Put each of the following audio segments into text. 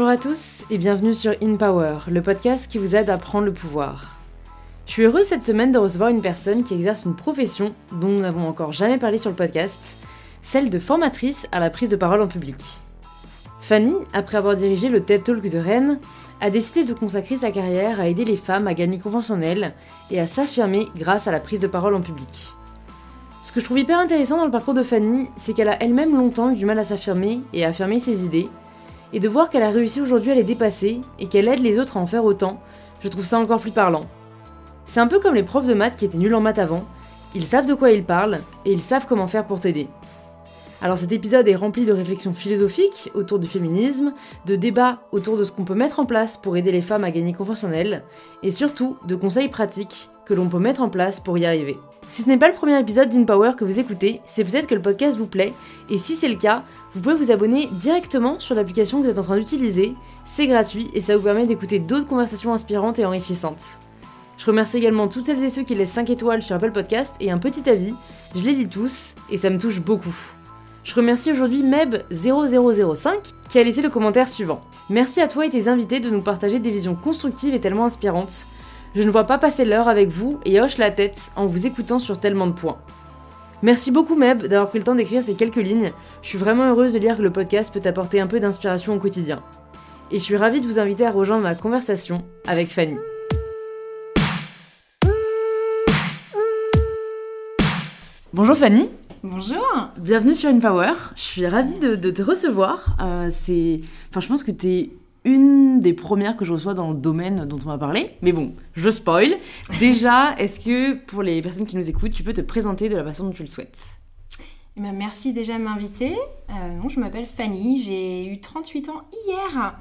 Bonjour à tous et bienvenue sur In Power, le podcast qui vous aide à prendre le pouvoir. Je suis heureuse cette semaine de recevoir une personne qui exerce une profession dont nous n'avons encore jamais parlé sur le podcast, celle de formatrice à la prise de parole en public. Fanny, après avoir dirigé le TED Talk de Rennes, a décidé de consacrer sa carrière à aider les femmes à gagner conventionnel et à s'affirmer grâce à la prise de parole en public. Ce que je trouve hyper intéressant dans le parcours de Fanny, c'est qu'elle a elle-même longtemps eu du mal à s'affirmer et à affirmer ses idées, et de voir qu'elle a réussi aujourd'hui à les dépasser et qu'elle aide les autres à en faire autant, je trouve ça encore plus parlant. C'est un peu comme les profs de maths qui étaient nuls en maths avant, ils savent de quoi ils parlent et ils savent comment faire pour t'aider. Alors cet épisode est rempli de réflexions philosophiques autour du féminisme, de débats autour de ce qu'on peut mettre en place pour aider les femmes à gagner confiance et surtout de conseils pratiques que l'on peut mettre en place pour y arriver. Si ce n'est pas le premier épisode d'InPower que vous écoutez, c'est peut-être que le podcast vous plaît, et si c'est le cas, vous pouvez vous abonner directement sur l'application que vous êtes en train d'utiliser, c'est gratuit et ça vous permet d'écouter d'autres conversations inspirantes et enrichissantes. Je remercie également toutes celles et ceux qui laissent 5 étoiles sur Apple Podcast et un petit avis, je les lis tous et ça me touche beaucoup. Je remercie aujourd'hui Meb0005 qui a laissé le commentaire suivant. Merci à toi et tes invités de nous partager des visions constructives et tellement inspirantes. Je ne vois pas passer l'heure avec vous et hoche la tête en vous écoutant sur tellement de points. Merci beaucoup Meb d'avoir pris le temps d'écrire ces quelques lignes. Je suis vraiment heureuse de lire que le podcast peut apporter un peu d'inspiration au quotidien. Et je suis ravie de vous inviter à rejoindre ma conversation avec Fanny. Bonjour Fanny. Bonjour. Bienvenue sur InPower. Je suis ravie de, te recevoir. Euh, c'est, enfin, je pense que tu es une des premières que je reçois dans le domaine dont on va parler. Mais bon, je spoil. Déjà, est-ce que pour les personnes qui nous écoutent, tu peux te présenter de la façon dont tu le souhaites? Eh ben, Merci déjà de m'inviter. Euh, je m'appelle Fanny, j'ai eu 38 ans hier.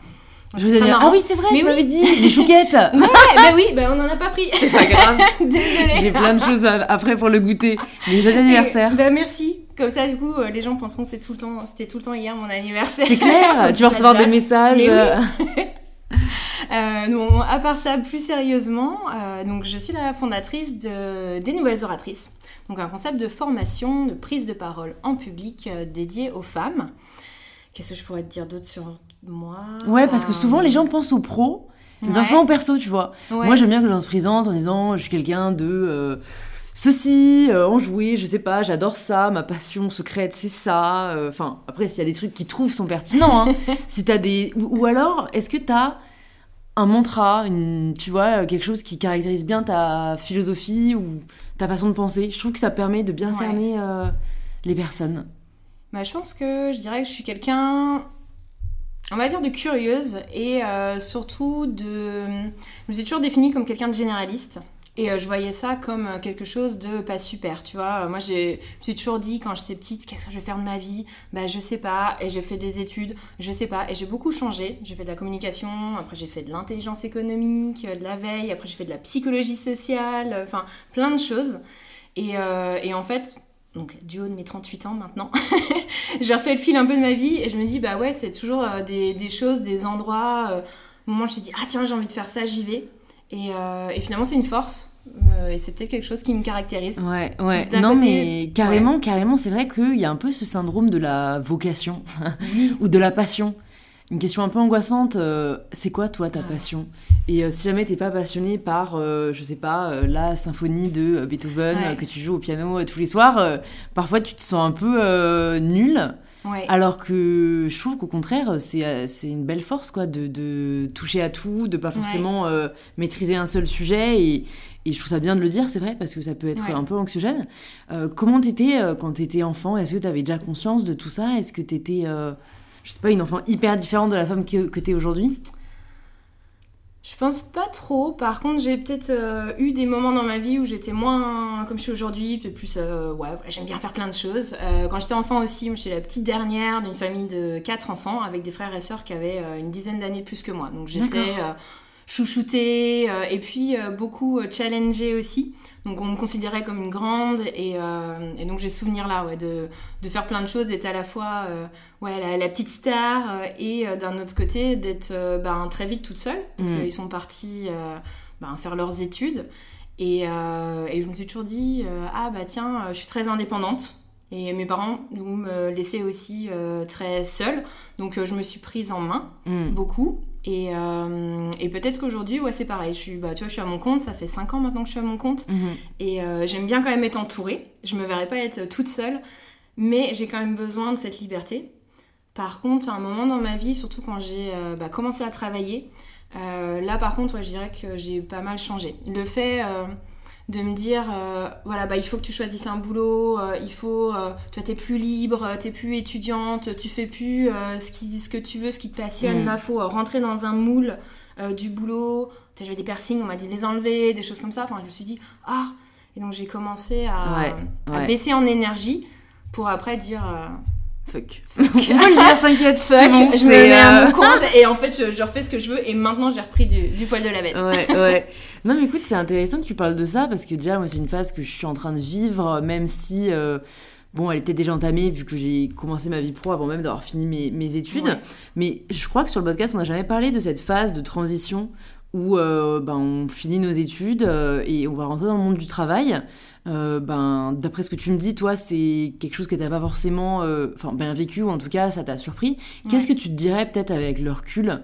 Je vous dire, ah oui, c'est vrai, mais je m'avais dit, des chouquettes. ouais, bah oui, bah on n'en a pas pris. C'est pas grave. Désolée. J'ai plein de choses après pour le goûter. Mais bon anniversaire. Bah merci. Comme ça, du coup, euh, les gens penseront que c'est tout le temps, c'était tout le temps hier mon anniversaire. C'est clair. tu vas recevoir des messages. Euh. euh, à part ça, plus sérieusement, euh, donc je suis la fondatrice de, des Nouvelles Oratrices. Donc un concept de formation, de prise de parole en public dédié aux femmes. Qu'est-ce que je pourrais te dire d'autre sur moi? Ouais, parce que souvent les gens pensent aux pros, mais ouais. au perso, tu vois. Moi, j'aime bien que les gens se présentent en disant je suis quelqu'un de euh, ceci, euh, enjoué, je sais pas, j'adore ça, ma passion secrète, c'est ça. Euh, enfin, après, s'il y a des trucs qui trouvent sont pertinents, hein. si t'as des. Ou, alors, est-ce que t'as un mantra, une, tu vois, quelque chose qui caractérise bien ta philosophie ou ta façon de penser? Je trouve que ça permet de bien cerner les personnes. Bah, je pense que je dirais que je suis quelqu'un on va dire de curieuse et euh, surtout de... Je me suis toujours définie comme quelqu'un de généraliste. Et euh, je voyais ça comme euh, quelque chose de pas super, tu vois. Moi, je me suis toujours dit, quand j'étais petite, qu'est-ce que je vais faire de ma vie? Bah, je sais pas. Et j'ai fait des études, je sais pas. Et j'ai beaucoup changé. J'ai fait de la communication, après j'ai fait de l'intelligence économique, de la veille, après j'ai fait de la psychologie sociale, enfin, plein de choses. Et, et en fait, donc du haut de mes 38 ans maintenant, j'ai refait le fil un peu de ma vie et je me dis, bah ouais, c'est toujours euh, des, des, choses, des endroits, euh, au moment où je me dis, ah tiens, j'ai envie de faire ça, j'y vais. Et, euh, et finalement, c'est une force. Et c'est peut-être quelque chose qui me caractérise. Ouais, ouais. Non, mais carrément, carrément, c'est vrai qu'il y a un peu ce syndrome de la vocation ou de la passion une question un peu angoissante, euh, c'est quoi toi ta passion? Et euh, si jamais t'es pas passionné par, euh, je sais pas, la symphonie de Beethoven que tu joues au piano tous les soirs, parfois tu te sens un peu nul. Alors que je trouve qu'au contraire, c'est une belle force quoi, de, de, toucher à tout, de pas forcément maîtriser un seul sujet. Et, et, je trouve ça bien de le dire, c'est vrai, parce que ça peut être un peu anxiogène. comment t'étais quand t'étais enfant? Est-ce que t'avais déjà conscience de tout ça? Est-ce que t'étais je sais pas, une enfant hyper différente de la femme que, que tu es aujourd'hui? Je pense pas trop. Par contre, j'ai peut-être euh, eu des moments dans ma vie où j'étais moins comme je suis aujourd'hui, plus euh, ouais, j'aime bien faire plein de choses. Euh, quand j'étais enfant aussi, j'étais la petite dernière d'une famille de quatre enfants avec des frères et sœurs qui avaient une dizaine d'années plus que moi. Donc j'étais chouchoutée et puis beaucoup challengée aussi. Donc on me considérait comme une grande et, euh, donc j'ai souvenir là ouais, de, de, faire plein de choses, d'être à la fois euh, ouais, la, petite star euh, et d'un autre côté d'être ben, très vite toute seule parce mm. qu'ils sont partis ben, faire leurs études. Et, et, je me suis toujours dit, ah bah tiens, je suis très indépendante. Et mes parents nous me laissaient aussi très seule. Donc je me suis prise en main Mm. beaucoup. Et, euh, et peut-être qu'aujourd'hui, ouais, c'est pareil. Je suis, bah, tu vois, je suis à mon compte. Ça fait 5 ans maintenant que je suis à mon compte. Mhm. Et euh, j'aime bien quand même être entourée. Je me verrais pas être toute seule. Mais j'ai quand même besoin de cette liberté. Par contre, à un moment dans ma vie, surtout quand j'ai euh, bah, commencé à travailler, là par contre, ouais, je dirais que j'ai pas mal changé. Le fait de me dire, euh, voilà, bah, il faut que tu choisisses un boulot, euh, il faut, euh, tu vois, t'es plus libre, t'es plus étudiante, tu fais plus ce, qui, ce que tu veux, ce qui te passionne. Mm. Là, faut rentrer dans un moule du boulot. Tu sais, j'avais des piercings, on m'a dit de les enlever, des choses comme ça. Enfin, je me suis dit, ah Et donc j'ai commencé à, Ouais, à ouais. baisser en énergie pour après dire. Fuck. On peut le dire, t'inquiète. Fuck, c'est bon, je me mets à mon compte et en fait je, je refais ce que je veux et maintenant j'ai repris du, du poil de la bête. Ouais, ouais. Non, mais écoute, c'est intéressant que tu parles de ça parce que déjà, moi, c'est une phase que je suis en train de vivre, même si, euh, bon, elle était déjà entamée vu que j'ai commencé ma vie pro avant même d'avoir fini mes, mes études. Ouais. Mais je crois que sur le podcast, on n'a jamais parlé de cette phase de transition où euh, ben, on finit nos études euh, et on va rentrer dans le monde du travail. Euh, ben, D'après ce que tu me dis, toi, c'est quelque chose que tu n'as pas forcément euh, bien vécu, ou en tout cas, ça t'a surpris. Qu'est-ce que tu te dirais peut-être avec le recul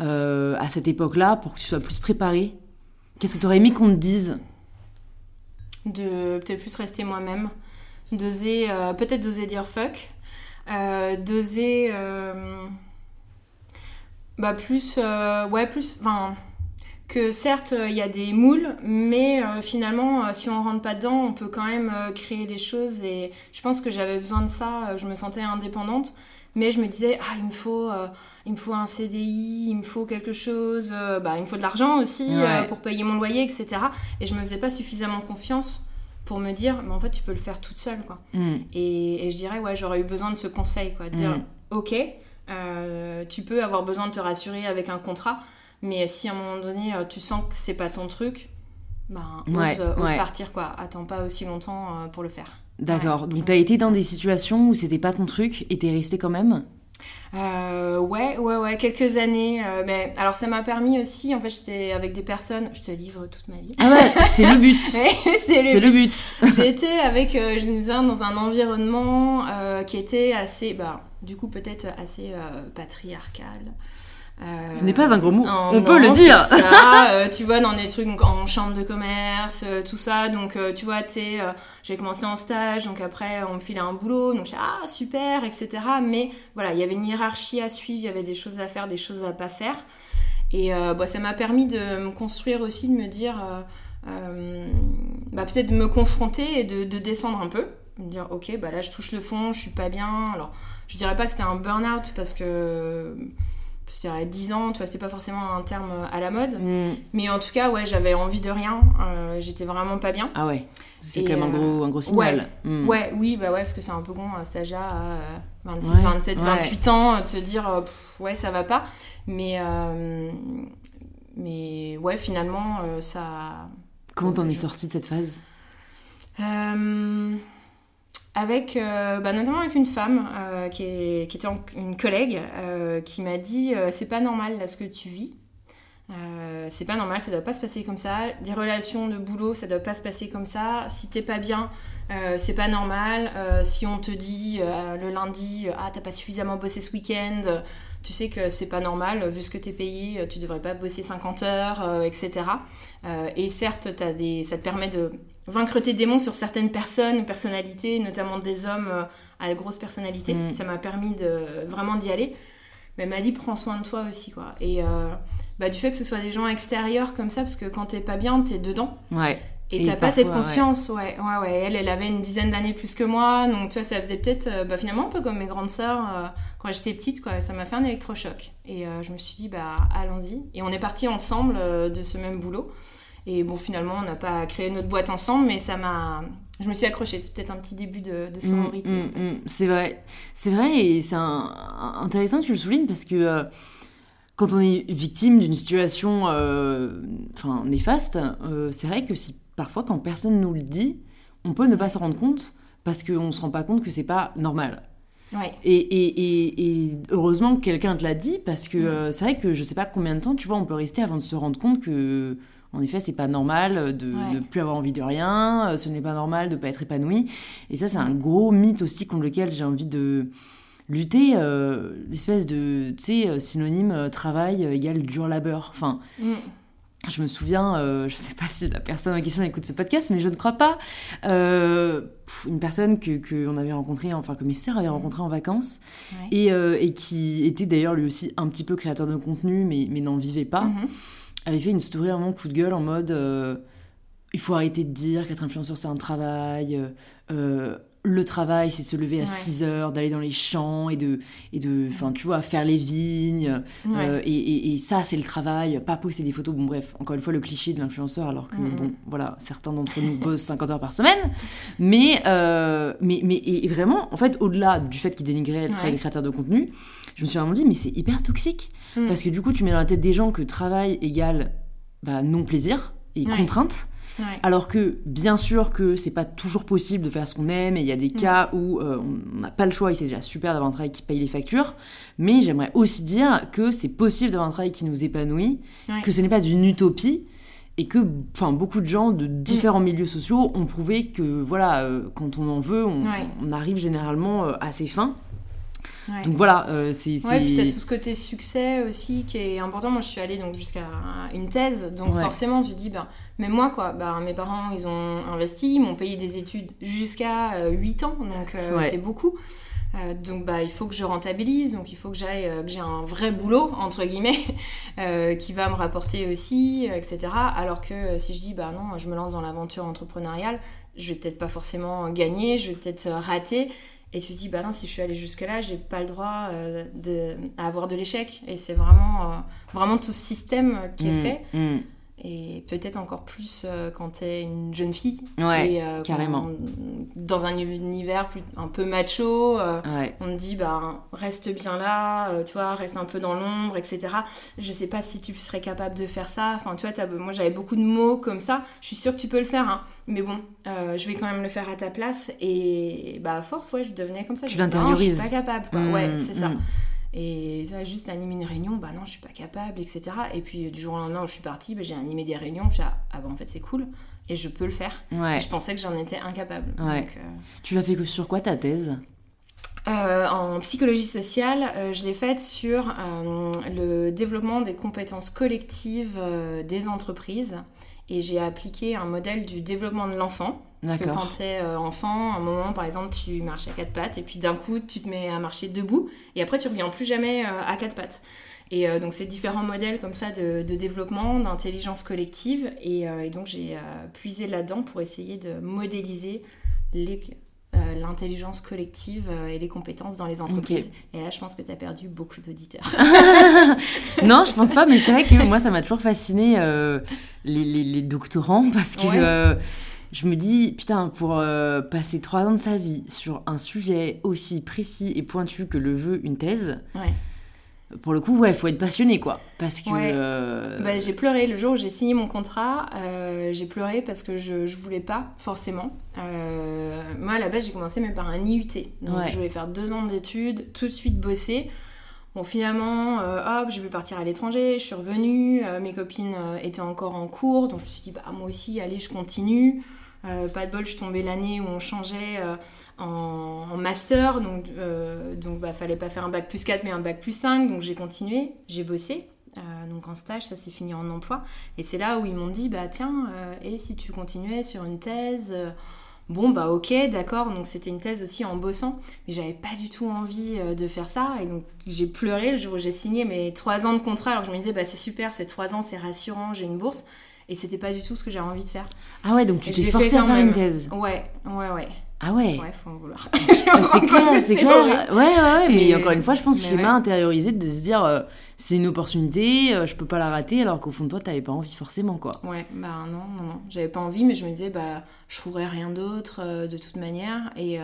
euh, à cette époque-là pour que tu sois plus préparé? Qu'est-ce que tu aurais aimé qu'on te dise? De peut-être plus rester moi-même, d'oser, peut-être d'oser dire fuck, d'oser. bah plus. ouais, plus. Enfin. Que certes, euh, il y a des moules, mais euh, finalement, euh, si on rentre pas dedans, on peut quand même euh, créer les choses. Et je pense que j'avais besoin de ça. je me sentais indépendante. Mais je me disais, ah, il me faut, il me faut un CDI, il me faut quelque chose, bah, il me faut de l'argent aussi Ouais. pour payer mon loyer, etc. Et je me faisais pas suffisamment confiance pour me dire, mais en fait, tu peux le faire toute seule, quoi. Hmm. Et, et je dirais, ouais, j'aurais eu besoin de ce conseil, quoi. de Dire, Mm. ok, tu peux avoir besoin de te rassurer avec un contrat, mais si à un moment donné, euh, tu sens que c'est pas ton truc, ben, ose, Ouais, ose ouais. partir, quoi. Attends pas aussi longtemps euh, pour le faire. D'accord. Ouais. Donc, tu as été dans des situations où c'était pas ton truc et t'es resté quand même? Euh, ouais, ouais, ouais, quelques années. euh, mais alors, ça m'a permis aussi, en fait, j'étais avec des personnes, je te livre toute ma vie. Ah ouais, c'est le but. C'est le but. J'étais avec, euh, je disais, dans un environnement euh, qui était assez, bah, du coup, peut-être assez euh, patriarcal. Ce n'est pas un gros mot. non, On non, peut le dire. ça, euh, tu vois, dans des trucs donc, en chambre de commerce, euh, tout ça. Donc, euh, tu vois, euh, j'ai commencé en stage, donc après, on me filait un boulot. Donc, j'ai ah, super, etc. Mais voilà, il y avait une hiérarchie à suivre, il y avait des choses à faire, des choses à pas faire. Et bah, ça m'a permis de me construire aussi, de me dire, bah, peut-être de me confronter et de, de descendre un peu. Me dire, ok, bah là, je touche le fond, je suis pas bien. Alors, je dirais pas que c'était un burn-out parce que c'était à 10 ans, tu vois, c'était pas forcément un terme à la mode. Hmm. Mais en tout cas, ouais, j'avais envie de rien. euh, J'étais vraiment pas bien. Ah ouais. C'est quand même un euh, gros, un gros signal. Hmm. Ouais, oui, bah ouais, parce que c'est un peu con, un stagiaire à euh, 26, Ouais, 27, ouais. 28 ans, euh, de se dire, euh, pff, ouais, ça va pas. Mais, euh, mais ouais, finalement, euh, ça. Comment t'en es Je- sorti de cette phase? Euh, avec, euh, bah, notamment avec une femme euh, qui, était une collègue euh, qui m'a dit c'est pas normal ce que tu vis. C'est pas normal, ça doit pas se passer comme ça. Des relations de boulot, ça doit pas se passer comme ça. Si t'es pas bien, c'est pas normal. Si on te dit le lundi, ah t'as pas suffisamment bossé ce week-end, tu sais que c'est pas normal. Vu ce que t'es payé, tu devrais pas bosser 50 heures, etc. Et certes, t'as des, ça te permet de vaincre tes démons sur certaines personnes, personnalités, notamment des hommes euh, à grosse personnalité. Mm. Ça m'a permis de vraiment d'y aller. Mais elle m'a dit prends soin de toi aussi quoi. Et euh, bah, du fait que ce soit des gens extérieurs comme ça, parce que quand t'es pas bien, t'es dedans. Ouais. Et Et t'as pas cette conscience, ouais. ouais, ouais, Elle, elle avait une dizaine d'années plus que moi, donc tu vois, ça faisait peut-être, euh, bah, finalement, un peu comme mes grandes sœurs euh, quand j'étais petite, quoi. Ça m'a fait un électrochoc. Et euh, je me suis dit, bah, allons-y. Et on est partis ensemble euh, de ce même boulot. Et bon, finalement, on n'a pas créé notre boîte ensemble, mais ça m'a. Je me suis accrochée. C'est peut-être un petit début de, de sororité. Mm, fait. mm, mm. C'est vrai. C'est vrai et c'est intéressant que tu le soulignes parce que euh, quand on est victime d'une situation euh, enfin, néfaste, euh, c'est vrai que si parfois quand personne nous le dit, on peut ne pas s'en rendre compte parce qu'on ne se rend pas compte que c'est pas normal. Ouais. Et, et- et- et heureusement que quelqu'un te l'a dit parce que euh, c'est vrai que je sais pas combien de temps, tu vois, on peut rester avant de se rendre compte que en effet, c'est pas normal de ne plus avoir envie de rien, ce n'est pas normal de pas être épanoui. Et ça, c'est un gros mythe aussi contre lequel j'ai envie de lutter, l'espèce de, tu sais, synonyme travail égale dur labeur. Enfin, mm. Je me souviens, euh, je ne sais pas si la personne en question écoute ce podcast, mais je ne crois pas. Euh, une personne que qu'on avait rencontrée, enfin que mes sœurs avaient rencontrée en vacances, et, euh, et, qui était d'ailleurs lui aussi un petit peu créateur de contenu, mais, mais n'en vivait pas, mhm. Avait fait une story vraiment coup de gueule en mode il faut arrêter de dire qu'être influenceur c'est un travail le travail, c'est se lever à 6 heures, d'aller dans les champs et de, et de, enfin, tu vois, faire les vignes. Euh, et, ça, c'est le travail, pas poster des photos. Bon, bref, encore une fois, le cliché de l'influenceur, alors que, bon, voilà, certains d'entre nous bossent 50 heures par semaine. Mais, euh, mais, mais et vraiment, en fait, au-delà du fait qu'il dénigrait le travail des créateurs de contenu, je me suis vraiment dit, mais c'est hyper toxique. Mm. Parce que du coup, tu mets dans la tête des gens que travail égale bah, non-plaisir et contrainte. Alors que bien sûr que c'est pas toujours possible de faire ce qu'on aime et il y a des cas où euh, on n'a pas le choix et c'est déjà super d'avoir un travail qui paye les factures. Mais j'aimerais aussi dire que c'est possible d'avoir un travail qui nous épanouit, que ce n'est pas une utopie et que enfin beaucoup de gens de différents mm. milieux sociaux ont prouvé que voilà euh, quand on en veut on, on arrive généralement euh, à ses fins donc voilà, euh, c'est. Ouais, puis t'as tout ce côté succès aussi qui est important. Moi, je suis allée donc jusqu'à une thèse, donc forcément, tu dis, ben, même moi, quoi, ben, mes parents, ils ont investi, ils m'ont payé des études jusqu'à 8 euh, ans, donc euh, c'est beaucoup. donc bah il faut que je rentabilise, donc il faut que j'aille, que j'ai un vrai boulot entre guillemets qui va me rapporter aussi, etc. Alors que si je dis bah non, je me lance dans l'aventure entrepreneuriale, je vais peut-être pas forcément gagner, je vais peut-être rater. Et tu te dis, bah non, si je suis allée jusque-là, j'ai pas le droit euh, de, à avoir de l'échec. Et c'est vraiment, euh, vraiment tout ce système qui est mm, fait. Mm. Et peut-être encore plus euh, quand tu es une jeune fille. Ouais, carrément. dans un univers un peu macho, on te dit, bah, reste bien là, tu vois, reste un peu dans l'ombre, etc. Je sais pas si tu serais capable de faire ça. Enfin, tu vois, moi j'avais beaucoup de mots comme ça. Je suis sûre que tu peux le faire, hein. Mais bon, euh, je vais quand même le faire à ta place. Et bah, à force, ouais, je devenais comme ça. Tu l'intériorises. Je suis pas capable, quoi. ouais, mmh, c'est ça. Et ça, juste animer une réunion, bah non, je suis pas capable, etc. Et puis du jour au lendemain où je suis partie, bah, j'ai animé des réunions. Je ah bah en fait, c'est cool. Et je peux le faire. Ouais. je pensais que j'en étais incapable. Ouais. Donc, euh, Tu l'as fait sur quoi ta thèse? Euh, en psychologie sociale, je l'ai faite sur le développement des compétences collectives des entreprises et j'ai appliqué un modèle du développement de l'enfant. Parce que quand tu es euh, enfant, à un moment, par exemple, tu marches à quatre pattes et puis d'un coup, tu te mets à marcher debout et après, tu reviens plus jamais euh, à quatre pattes. Et euh, donc, c'est différents modèles comme ça de, développement, d'intelligence collective. Et, et donc, j'ai puisé là-dedans pour essayer de modéliser les, euh, l'intelligence collective euh, et les compétences dans les entreprises. Et là, je pense que tu as perdu beaucoup d'auditeurs. non, je pense pas, mais c'est vrai que moi, ça m'a toujours fasciné euh, les, les, doctorants parce que je me dis, putain, pour passer trois ans de sa vie sur un sujet aussi précis et pointu que le veut une thèse. Ouais pour le coup, ouais, il faut être passionné, quoi. Parce que. Euh, bah, j'ai pleuré le jour où j'ai signé mon contrat. Euh, j'ai pleuré parce que je, je voulais pas, forcément. Euh, moi, à la base, j'ai commencé même par un IUT. Donc, je voulais faire deux ans d'études, tout de suite bosser. Bon, finalement, hop, je vais partir à l'étranger. Je suis revenue. mes copines étaient encore en cours. Donc, je me suis dit, bah, moi aussi, allez, je continue. pas de bol, je suis tombée l'année où on changeait en, master, donc euh, donc bah, fallait pas faire un bac plus 4 mais un bac plus 5, donc j'ai continué, j'ai bossé. Euh, donc en stage, ça s'est fini en emploi. Et c'est là où ils m'ont dit, bah tiens, euh, et si tu continuais sur une thèse Bon, bah ok, d'accord, donc c'était une thèse aussi en bossant, mais j'avais pas du tout envie de faire ça, et donc j'ai pleuré le jour où j'ai signé mes trois ans de contrat, alors je me disais, bah c'est super, c'est trois ans, c'est rassurant, j'ai une bourse, et c'était pas du tout ce que j'avais envie de faire. Ah ouais, donc tu t'es forcé à faire une thèse Ouais, ouais, ouais. Ah ouais Ouais, faut en vouloir. Bah, c'est clair, c'est clair. Ouais, ouais, ouais. Mais encore une fois, je pense que j'ai mal intériorisé de se dire euh, c'est une opportunité, euh, je peux pas la rater, alors qu'au fond de toi, t'avais pas envie forcément, quoi. Ouais, bah non, non, non. J'avais pas envie, mais je me disais, bah, je trouverais rien d'autre euh, de toute manière. Et,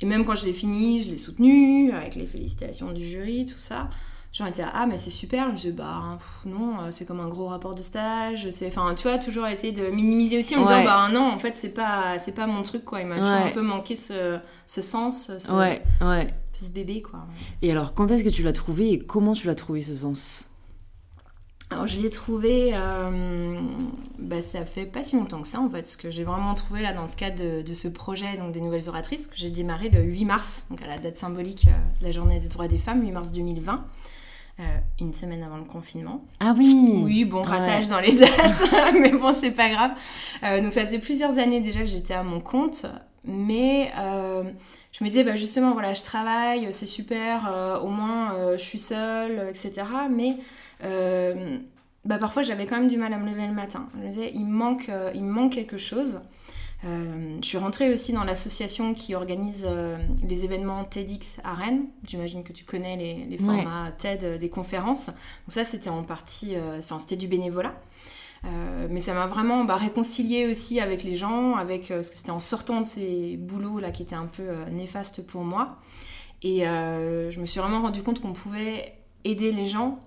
et même quand je l'ai fini, je l'ai soutenu, avec les félicitations du jury, tout ça j'en étais ah mais c'est super je disais bah non euh, c'est comme un gros rapport de stage. C'est enfin tu vois toujours essayer de minimiser aussi en disant bah non en fait c'est pas c'est pas mon truc quoi. Il m'a toujours un peu manqué ce, ce sens ce, ouais ouais. ce bébé quoi. Et alors quand est-ce que tu l'as trouvé et comment tu l'as trouvé ce sens? Alors je l'ai trouvé, euh, bah, ça fait pas si longtemps que ça en fait, ce que j'ai vraiment trouvé là dans ce cadre de, ce projet donc des nouvelles oratrices que j'ai démarré le 8 mars, donc à la date symbolique euh, de la journée des droits des femmes, 8 mars 2020. Euh, une semaine avant le confinement. Ah oui Oui, bon, ratage dans les dates, mais bon, c'est pas grave. donc ça faisait plusieurs années déjà que j'étais à mon compte, mais je me disais, bah, justement, voilà, je travaille, c'est super, au moins je suis seule, etc. Mais euh, bah parfois j'avais quand même du mal à me lever le matin. Je me disais, il me manque, euh, il manque quelque chose. Euh, je suis rentrée aussi dans l'association qui organise les événements TEDx à Rennes. J'imagine que tu connais les, formats TED des conférences. Donc ça, c'était en partie, enfin c'était du bénévolat. mais ça m'a vraiment bah, réconciliée aussi avec les gens, avec parce que c'était en sortant de ces boulots là qui étaient un peu néfastes pour moi. Et je me suis vraiment rendu compte qu'on pouvait aider les gens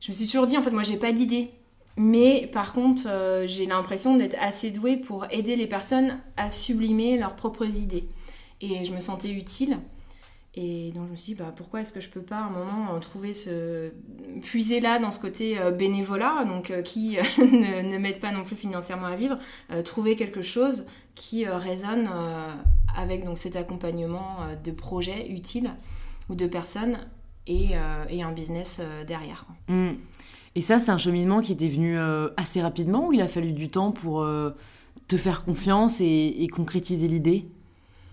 je me suis toujours dit, en fait, moi, j'ai pas d'idée. Mais par contre, euh, j'ai l'impression d'être assez douée pour aider les personnes à sublimer leurs propres idées. Et je me sentais utile. Et donc je me suis dit, bah, pourquoi est-ce que je peux pas à un moment euh, trouver ce... puiser là dans ce côté euh, bénévolat, donc qui ne, ne m'aide pas non plus financièrement à vivre, trouver quelque chose qui résonne avec donc, cet accompagnement de projets utiles ou de personnes et, un business derrière. Mm. Et ça, c'est un cheminement qui était venu euh, assez rapidement ou il a fallu du temps pour te faire confiance et, concrétiser l'idée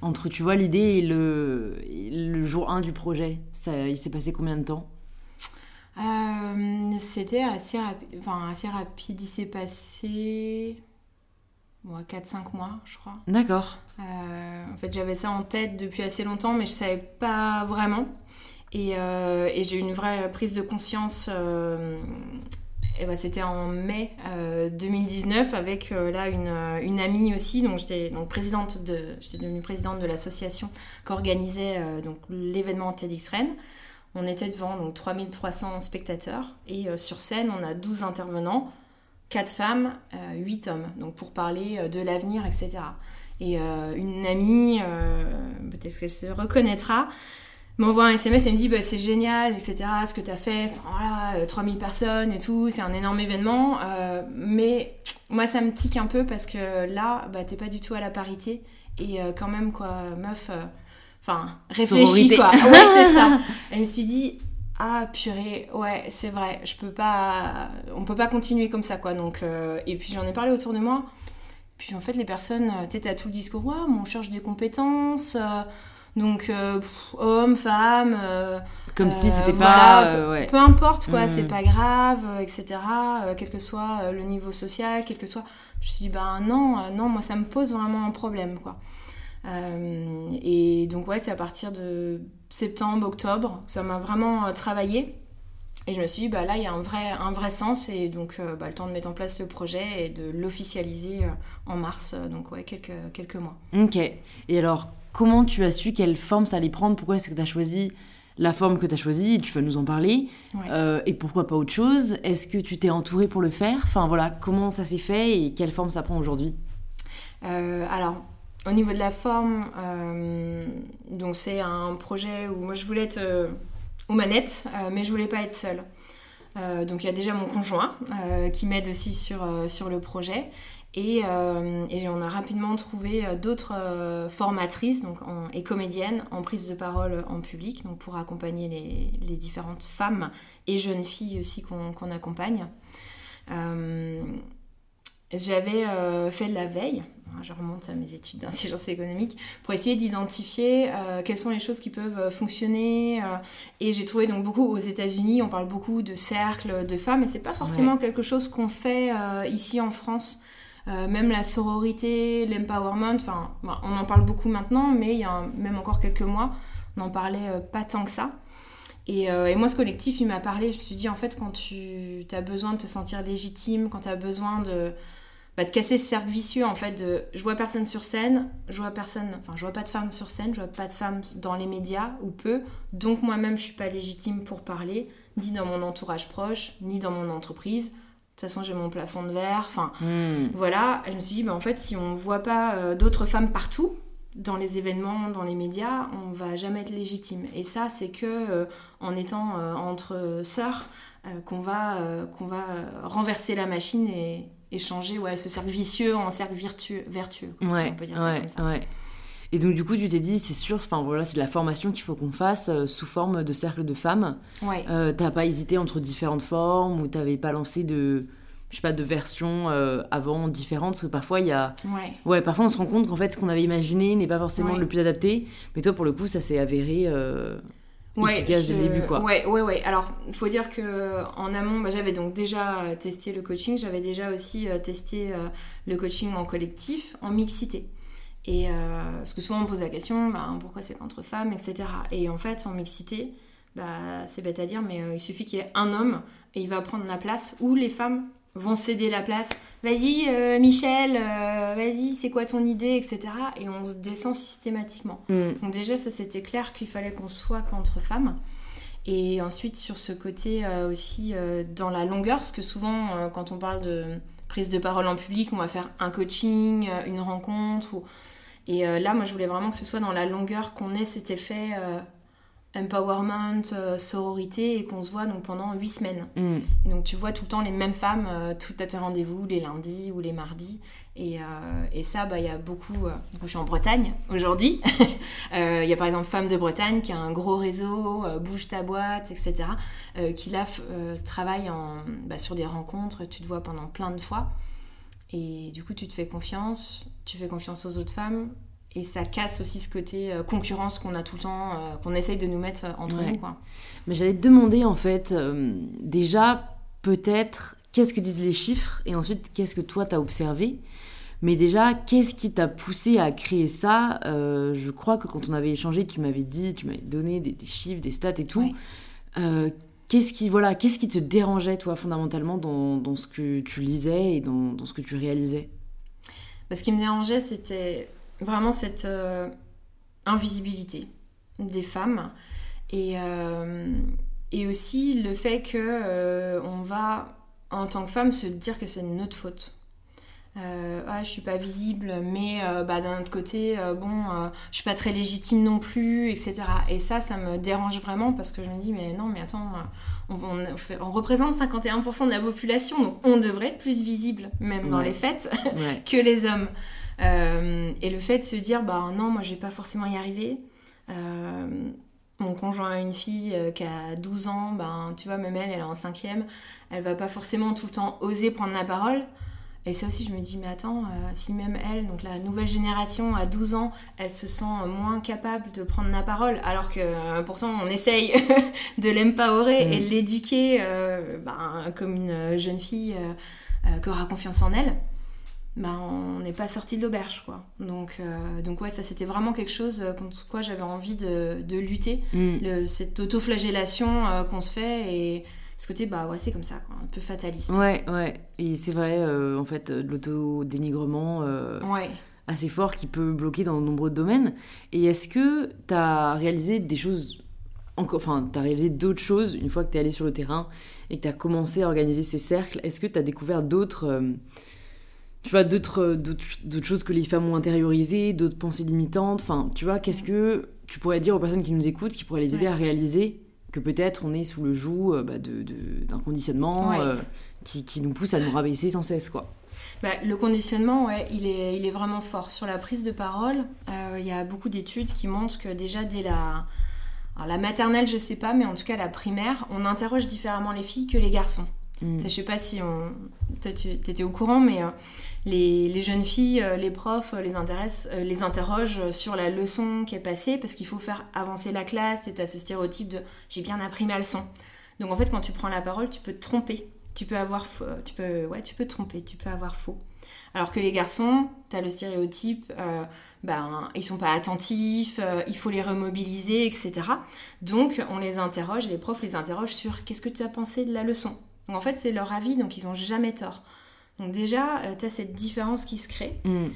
Entre, tu vois, l'idée et le, le jour 1 du projet, ça, il s'est passé combien de temps? C'était assez, enfin, assez rapide. Il s'est passé 4-5 mois, je crois. D'accord. en fait, j'avais ça en tête depuis assez longtemps, mais je savais pas vraiment. Euh, et, j'ai eu une vraie prise de conscience. Euh, ben, c'était en mai 2019 euh, avec là une, amie aussi. Donc j'étais donc devenue présidente de l'association qui organisait donc l'événement TEDx Rennes. On était devant donc 3300 spectateurs et sur scène on a 12 intervenants, 4 femmes, 8 hommes. Donc pour parler de l'avenir, etc. Et une amie, peut-être qu'elle se reconnaîtra, m'envoie un SMS et me dit bah, c'est génial, etc. Ce que tu as fait, voilà, 3000 euh, personnes et tout, c'est un énorme événement. Euh, mais moi, ça me tique un peu parce que là, bah, t'es pas du tout à la parité. Et euh, quand même, quoi, meuf, enfin, réfléchis, quoi. Ouais, c'est ça. Et je me suis dit, ah purée, ouais, c'est vrai, je peux pas, on peut pas continuer comme ça, quoi. Donc, et puis j'en ai parlé autour de moi. Puis en fait, les personnes, tu sais, tout le discours, ouais, on cherche des compétences. Donc, euh, homme, femme. Euh, Comme si c'était euh, pas. peu, importe, quoi, c'est mm. pas grave, etc. quel que soit le niveau social, quel que soit. Je me suis dit, ben non, non, moi ça me pose vraiment un problème, quoi. et donc, ouais, c'est à partir de septembre, octobre, ça m'a vraiment travaillé. Et je me suis dit, bah là, il y a un vrai, un vrai sens. Et donc, bah, le temps de mettre en place le projet et de l'officialiser en mars. donc, ouais, quelques, quelques mois. Ok. Et alors, comment tu as su quelle forme ça allait prendre Pourquoi est-ce que tu as choisi la forme que tu as choisie Tu vas nous en parler. Euh, et pourquoi pas autre chose? Est-ce que tu t'es entouré pour le faire? Enfin voilà, comment ça s'est fait et quelle forme ça prend aujourd'hui? Euh, Alors, au niveau de la forme, euh, donc c'est un projet où moi je voulais être aux manettes, mais je voulais pas être seule. donc il y a déjà mon conjoint qui m'aide aussi sur, sur le projet. Euh, et, on a rapidement trouvé euh, d'autres euh, formatrices donc et comédiennes en prise de parole en public, donc pour accompagner les, différentes femmes et jeunes filles aussi qu'on accompagne. J'avais fait de la veille, je remonte à mes études d'intelligence économique, pour essayer d'identifier quelles sont les choses qui peuvent fonctionner. et j'ai trouvé donc beaucoup aux États-Unis, on parle beaucoup de cercles de femmes, et c'est pas forcément quelque chose qu'on fait ici en France. Euh, même la sororité, l'empowerment, enfin, on en parle beaucoup maintenant, mais il y a même encore quelques mois, on n'en parlait euh, pas tant que ça. Euh, et, moi, ce collectif, il m'a parlé. Je me suis dit, en fait, quand tu as besoin de te sentir légitime, quand tu as besoin de, bah, de casser ce cercle vicieux, en fait, de je vois personne sur scène, je vois personne, enfin, je vois pas de femmes sur scène, je vois pas de femmes dans les médias, ou peu, donc moi-même, je suis pas légitime pour parler, ni dans mon entourage proche, ni dans mon entreprise de toute façon j'ai mon plafond de verre, enfin hmm. voilà, je me suis dit bah, en fait si on voit pas euh, d'autres femmes partout, dans les événements, dans les médias, on va jamais être légitime. Et ça, c'est que euh, en étant entre sœurs qu'on va, qu'on va renverser la machine et, et, changer ouais, ce cercle vicieux en cercle vertueux, vertueux si on peut dire ça comme ça. Et donc, du coup, tu t'es dit, c'est sûr, enfin voilà, c'est de la formation qu'il faut qu'on fasse euh, sous forme de cercle de femmes. Ouais. Euh, t'as pas hésité entre différentes formes ou t'avais pas lancé de, je sais pas, de versions euh, avant différentes? Parce que parfois, il y a. Ouais. Ouais, parfois, on se rend compte qu'en fait, ce qu'on avait imaginé n'est pas forcément le plus adapté. Mais toi, pour le coup, ça s'est avéré. Ouais, efficace dès le début quoi. Ouais, ouais, ouais. Alors, il faut dire que en amont, bah, j'avais donc déjà testé le coaching, j'avais déjà aussi testé le coaching en collectif, en mixité. Et euh, parce que souvent on me pose la question, bah, pourquoi c'est qu'entre femmes, etc. Et en fait, en mixité, bah, c'est bête à dire, mais euh, il suffit qu'il y ait un homme et il va prendre la place où les femmes vont céder la place. Vas-y, euh, Michel, vas-y, c'est quoi ton idée, etc. Et on se descend systématiquement. Mm. Donc déjà, ça c'était clair qu'il fallait qu'on soit qu'entre femmes. Et ensuite, sur ce côté aussi dans la longueur, parce que souvent, quand on parle de prise de parole en public, on va faire un coaching, une rencontre, ou et euh, là, moi, je voulais vraiment que ce soit dans la longueur qu'on ait cet effet euh, empowerment, euh, sororité, et qu'on se voit donc pendant huit semaines. Mm. Et donc, tu vois tout le temps les mêmes femmes, tout à tes rendez-vous, les lundis ou les mardis. Et, et ça, bah, il y a beaucoup. je suis en Bretagne aujourd'hui. Il y a par exemple Femmes de Bretagne qui a un gros réseau, Bouge ta boîte, etc. qui là travaille en, bah, sur des rencontres, tu te vois pendant plein de fois. Et du coup, tu te fais confiance, tu fais confiance aux autres femmes, et ça casse aussi ce côté euh, concurrence qu'on a tout le temps, euh, qu'on essaye de nous mettre euh, entre nous. Quoi. Mais j'allais te demander en fait, déjà, peut-être, qu'est-ce que disent les chiffres, et ensuite, qu'est-ce que toi t'as observé? Mais déjà, qu'est-ce qui t'a poussé à créer ça? Je crois que quand on avait échangé, tu m'avais dit, tu m'avais donné des, chiffres, des stats et tout. Qu'est-ce qui, voilà, qu'est-ce qui te dérangeait, toi, fondamentalement, dans, dans ce que tu lisais et dans, dans ce que tu réalisais? Ce qui me dérangeait, c'était vraiment cette euh, invisibilité des femmes et, euh, aussi le fait que euh, va, en tant que femme, se dire que c'est notre faute. Euh, ah, je suis pas visible, mais euh, bah, d'un autre côté, euh, bon, je suis pas très légitime non plus, etc. Et ça, ça me dérange vraiment parce que je me dis, mais non, mais attends, on, on, représente 51% de la population, donc on devrait être plus visible, même dans les fêtes, que les hommes. et le fait de se dire, bah non, moi je vais pas forcément y arriver. mon conjoint a une fille qui a 12 ans, ben, tu vois, même elle, elle est en cinquième, elle va pas forcément tout le temps oser prendre la parole. Et ça aussi, je me dis, mais attends, euh, si même elle, donc la nouvelle génération à 12 ans, elle se sent moins capable de prendre la parole, alors que euh, pourtant on essaye de l'empowerer et de mm. l'éduquer euh, ben, comme une jeune fille qui aura confiance en elle, ben, on n'est pas sorti de l'auberge, quoi. Donc, donc ouais, ça c'était vraiment quelque chose contre quoi j'avais envie de, de lutter, mm. cette autoflagellation qu'on se fait et ce côté, bah ouais, c'est comme ça, un peu fataliste. Ouais, ouais. Et c'est vrai, euh, en fait, de l'auto-dénigrement euh, assez fort qui peut bloquer dans de nombreux domaines. Et est-ce que tu as réalisé des choses, encore, enfin, tu as réalisé d'autres choses une fois que tu es allé sur le terrain et que tu as commencé à organiser ces cercles? Est-ce que tu as découvert d'autres. Euh, tu vois, d'autres, d'autres, choses que les femmes ont intériorisées, d'autres pensées limitantes? Enfin, tu vois, qu'est-ce que tu pourrais dire aux personnes qui nous écoutent, qui pourraient les aider à réaliser que peut-être on est sous le joug euh, bah, de, d'un conditionnement euh, qui, qui, nous pousse à nous rabaisser sans cesse. quoi. Bah, le conditionnement, ouais, il est, il est vraiment fort. Sur la prise de parole, euh, il y a beaucoup d'études qui montrent que déjà dès la... Alors, la maternelle, je sais pas, mais en tout cas la primaire, on interroge différemment les filles que les garçons. Mm. Ça, je sais pas si on... toi tu étais au courant, mais les, jeunes filles, euh, les profs euh, les, intéressent, euh, les interrogent sur la leçon qui est passée parce qu'il faut faire avancer la classe. C'est à ce stéréotype de j'ai bien appris ma leçon. Donc en fait, quand tu prends la parole, tu peux te tromper. Tu peux avoir, tu peux, ouais, tu peux tromper, tu peux avoir faux. Alors que les garçons, tu as le stéréotype, ben, ils sont pas attentifs, il faut les remobiliser, etc. Donc on les interroge, les profs les interrogent sur qu'est-ce que tu as pensé de la leçon? Donc en fait, c'est leur avis, donc ils ont jamais tort. Donc déjà, euh, tu as cette différence qui se crée. Mm.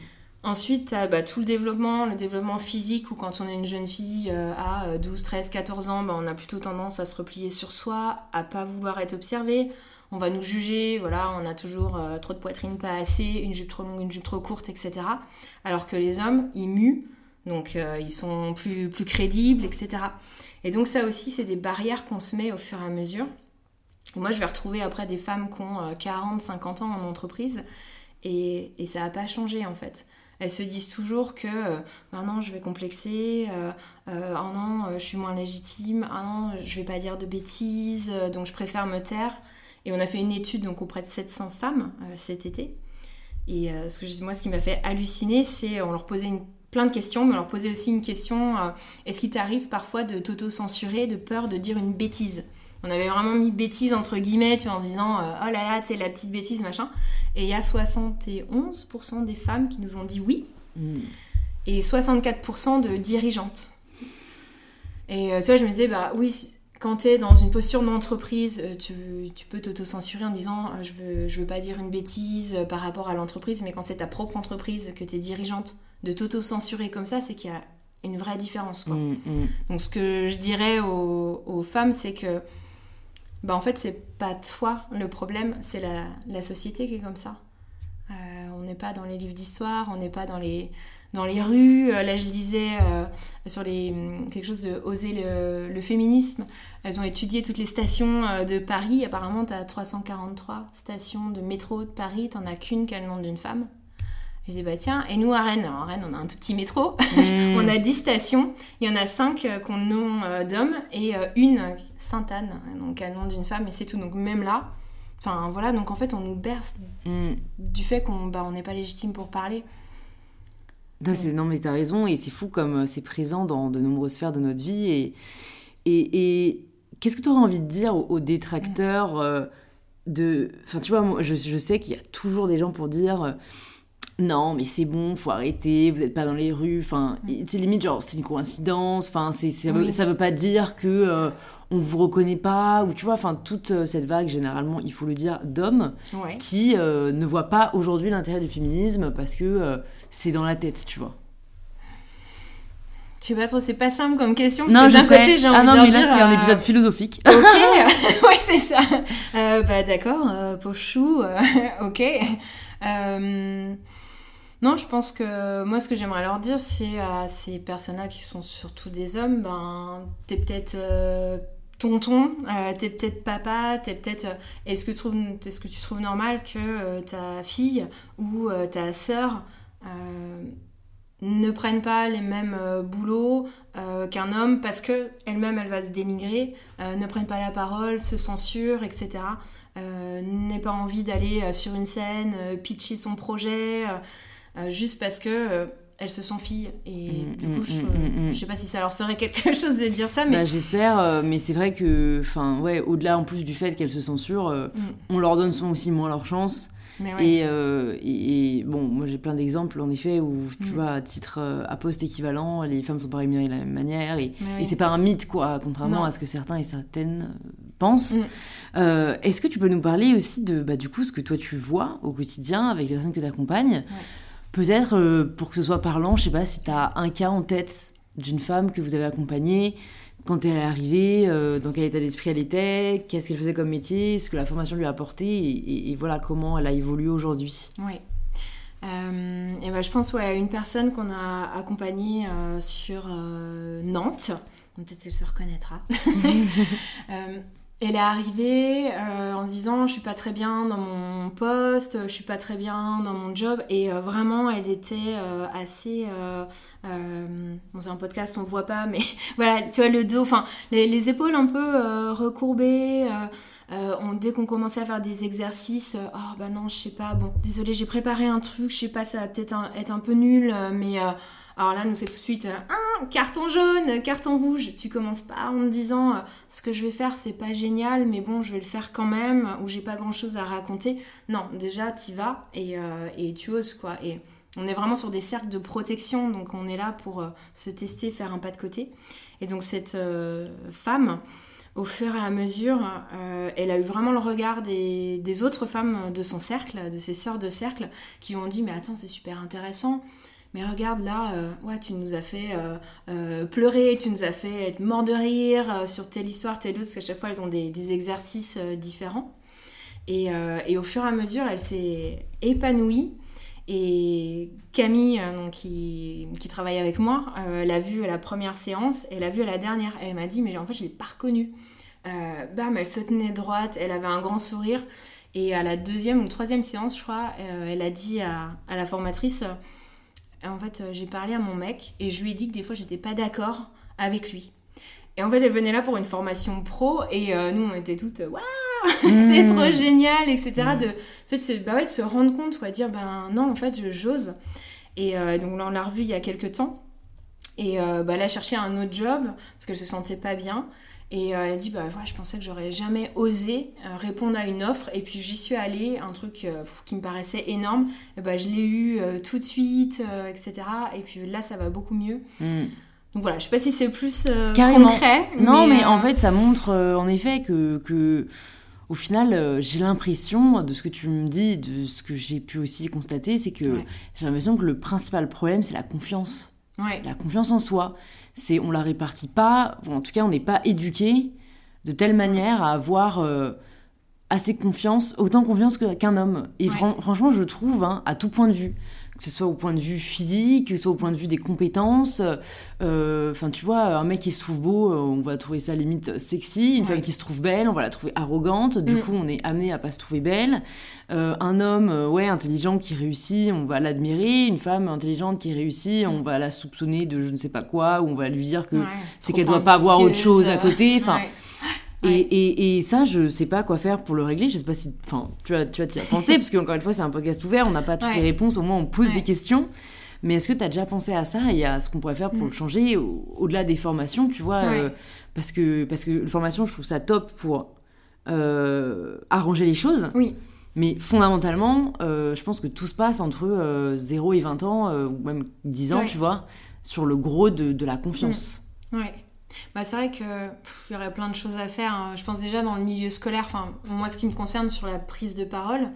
Ensuite, tu as bah, tout le développement, le développement physique, où quand on est une jeune fille euh, à 12, 13, 14 ans, bah, on a plutôt tendance à se replier sur soi, à pas vouloir être observé. On va nous juger, voilà, on a toujours euh, trop de poitrine, pas assez, une jupe trop longue, une jupe trop courte, etc. Alors que les hommes, ils muent Donc ils sont plus, plus crédibles, etc. Et donc ça aussi, c'est des barrières qu'on se met au fur et à mesure. Moi, je vais retrouver après des femmes qui ont 40, 50 ans en entreprise et, et ça n'a pas changé en fait. Elles se disent toujours que euh, ah je vais complexer, euh, euh, ah non, je suis moins légitime, ah non, je vais pas dire de bêtises, donc je préfère me taire. Et on a fait une étude donc auprès de 700 femmes cet été. Et ce que moi, ce qui m'a fait halluciner, c'est on leur posait une, plein de questions, mais on leur posait aussi une question est-ce qu'il t'arrive parfois de t'auto-censurer, de peur de dire une bêtise? On avait vraiment mis bêtise entre guillemets, tu vois, en se disant euh, oh là là, tu la petite bêtise, machin. Et il y a 71% des femmes qui nous ont dit oui. Hmm. Et 64% de dirigeantes. Et euh, tu vois, je me disais, bah oui, quand tu es dans une posture d'entreprise, euh, tu, tu, peux t'auto-censurer en disant je veux, je veux pas dire une bêtise par rapport à l'entreprise, mais quand c'est ta propre entreprise, que tu es dirigeante, de t'auto-censurer comme ça, c'est qu'il y a une vraie différence. Quoi. Hmm, hmm. Donc ce que je dirais aux, aux femmes, c'est que bah en fait c'est pas toi le problème, c'est la, la, société qui est comme ça. Euh, on n'est pas dans les livres d'histoire, on n'est pas dans les, dans les rues. Euh, là je disais euh, sur les, quelque chose de oser le, le, féminisme. Elles ont étudié toutes les stations de Paris. Apparemment tu as 343 stations de métro de Paris, t'en as qu'une qui a le nom d'une femme. Je dis, bah tiens, et nous à Rennes, à Rennes, on a un tout petit métro, hmm. on a 10 stations, il y en a 5 euh, qu'on nom euh, d'hommes et euh, une Sainte-Anne, donc à nom d'une femme, et c'est tout. Donc même là, enfin voilà, donc en fait, on nous berce hmm. du fait qu'on bah, n'est pas légitime pour parler. Non, non mais t'as raison, et c'est fou comme c'est présent dans de nombreuses sphères de notre vie. Et, et, qu'est-ce que tu aurais envie de dire aux, détracteurs de... Enfin, tu vois, moi, je, je sais qu'il y a toujours des gens pour dire non mais c'est bon faut arrêter vous n'êtes pas dans les rues enfin c'est limite genre c'est une coïncidence enfin c'est ça, veut, veut pas dire que euh, on vous reconnaît pas ou tu vois enfin toute euh, cette vague généralement il faut le dire d'hommes qui euh, ne voient pas aujourd'hui l'intérêt du féminisme parce que c'est dans la tête tu vois je sais pas trop, c'est pas simple comme question. Parce non, que d'un côté, j'ai ah envie ah non, mais là, c'est un épisode philosophique. Ok, ouais, c'est ça. bah d'accord, Pochou, ok. Non, je pense que moi, ce que j'aimerais leur dire, c'est à ces personnes-là qui sont surtout des hommes, ben, t'es peut-être euh, tonton, euh, t'es peut-être papa, t'es peut-être. Euh, est-ce que, tu trouves normal que ta fille ou ta sœur ne prennent pas les mêmes boulots qu'un homme parce que elle-même elle va se dénigrer, ne prennent pas la parole, se censure, etc. n'ait pas envie d'aller sur une scène, pitcher son projet. Euh, juste parce que euh, elles se sentent filles. Et mm, du coup, mm, mm, je, sais pas si ça leur ferait quelque chose de dire ça. Mais... Bah, J'espère, euh, mais c'est vrai que, enfin, ouais, au-delà en plus du fait qu'elles se censurent, on leur donne souvent aussi moins leur chance. Et, et, bon, moi j'ai plein d'exemples en effet où, tu vois, à titre à poste équivalent, les femmes sont pas rémunérées de la même manière. Et, et c'est pas un mythe, quoi, contrairement à ce que certains et certaines pensent. Est-ce que tu peux nous parler aussi de, bah, du coup, ce que toi tu vois au quotidien avec les personnes que tu accompagnes Peut-être, euh, pour que ce soit parlant, je sais pas si tu as un cas en tête d'une femme que vous avez accompagnée, quand elle est arrivée, euh, dans quel état d'esprit elle était, qu'est-ce qu'elle faisait comme métier, ce que la formation lui a apporté, et, voilà comment elle a évolué aujourd'hui. Oui. Euh, et ben, je pense ouais, à une personne qu'on a accompagnée sur Nantes, peut-être elle se reconnaîtra. elle est arrivée euh, en se disant je suis pas très bien dans mon poste, je suis pas très bien dans mon job. Et euh, vraiment elle était euh, assez bon c'est un podcast on voit pas mais voilà tu vois le dos enfin les, épaules un peu recourbées on, dès qu'on commençait à faire des exercices oh bah non je sais pas bon désolé j'ai préparé un truc je sais pas ça va peut-être être un peu nul mais alors là, nous, c'est tout de suite un carton jaune, carton rouge. Tu commences pas en me disant euh, ce que je vais faire, c'est pas génial, mais bon, je vais le faire quand même, ou j'ai pas grand chose à raconter. Non, déjà, tu vas euh, et, tu oses, quoi. Et on est vraiment sur des cercles de protection, donc on est là pour euh, se tester, faire un pas de côté. Et donc, cette femme, au fur et à mesure, elle a eu vraiment le regard des, autres femmes de son cercle, de ses sœurs de cercle, qui ont dit Mais attends, c'est super intéressant mais regarde là, euh, ouais, tu nous as fait euh, euh, pleurer, tu nous as fait être mort de rire sur telle histoire, telle autre, parce qu'à chaque fois elles ont des, exercices différents. Et, au fur et à mesure, elle s'est épanouie. Et Camille, donc, qui, travaille avec moi, l'a vu à la première séance et l'a vu à la dernière. Elle m'a dit, mais en fait, je ne l'ai pas reconnue. Bam, elle se tenait droite, elle avait un grand sourire. Et à la deuxième ou troisième séance, je crois, elle a dit à la formatrice, en fait, j'ai parlé à mon mec et je lui ai dit que des fois, j'étais pas d'accord avec lui. Et en fait, elle venait là pour une formation pro et nous, on était toutes, waouh c'est trop mmh. génial, etc. Mmh. De, fait, bah ouais, de se rendre compte, quoi, dire, ben non, en fait, j'ose. Et euh, donc là, on l'a revu il y a quelques temps. Et euh, bah, elle a cherché un autre job parce qu'elle se sentait pas bien. Et euh, elle a dit, bah ouais, je pensais que j'aurais jamais osé répondre à une offre. Et puis j'y suis allée, un truc qui me paraissait énorme. Et bah, je l'ai eu tout de suite, etc. Et puis là, ça va beaucoup mieux. Mmh. Donc voilà, je sais pas si c'est plus concret. Non, mais, en fait, ça montre en effet que, que au final, euh, j'ai l'impression, de ce que tu me dis, de ce que j'ai pu aussi constater, c'est que j'ai l'impression que le principal problème, c'est la confiance. La confiance en soi. C'est, on la répartit pas, en tout cas, on n'est pas éduqué de telle manière à avoir euh, assez confiance, autant confiance qu'un homme. Et franchement, je trouve, hein, à tout point de vue, que ce soit au point de vue physique, que ce soit au point de vue des compétences. Euh, enfin, tu vois, un mec qui se trouve beau, euh, on va trouver ça limite sexy. Une femme qui se trouve belle, on va la trouver arrogante. Du mm. coup, on est amené à pas se trouver belle. Euh, un homme, ouais, intelligent qui réussit, on va l'admirer. Une femme intelligente qui réussit, on va la soupçonner de je ne sais pas quoi, ou on va lui dire que c'est qu'elle doit pas avoir autre chose à côté. Enfin. Et, et, ça, je sais pas quoi faire pour le régler. Je sais pas si. Enfin, tu vas, tu vas t'y penser, parce qu'encore une fois, c'est un podcast ouvert, on n'a pas toutes les réponses, au moins on pose des questions. Mais est-ce que tu as déjà pensé à ça et à ce qu'on pourrait faire pour le mm. changer au-delà des formations, tu vois euh, Parce que parce que la formation, je trouve ça top pour euh, arranger les choses. Oui. Mais fondamentalement, euh, je pense que tout se passe entre 0 et 20 ans, ou même 10 ans, tu vois, sur le gros de, de la confiance. Mm. Ouais. Bah, c'est vrai qu'il y aurait plein de choses à faire. Hein. Je pense déjà dans le milieu scolaire, enfin, moi, ce qui me concerne sur la prise de parole,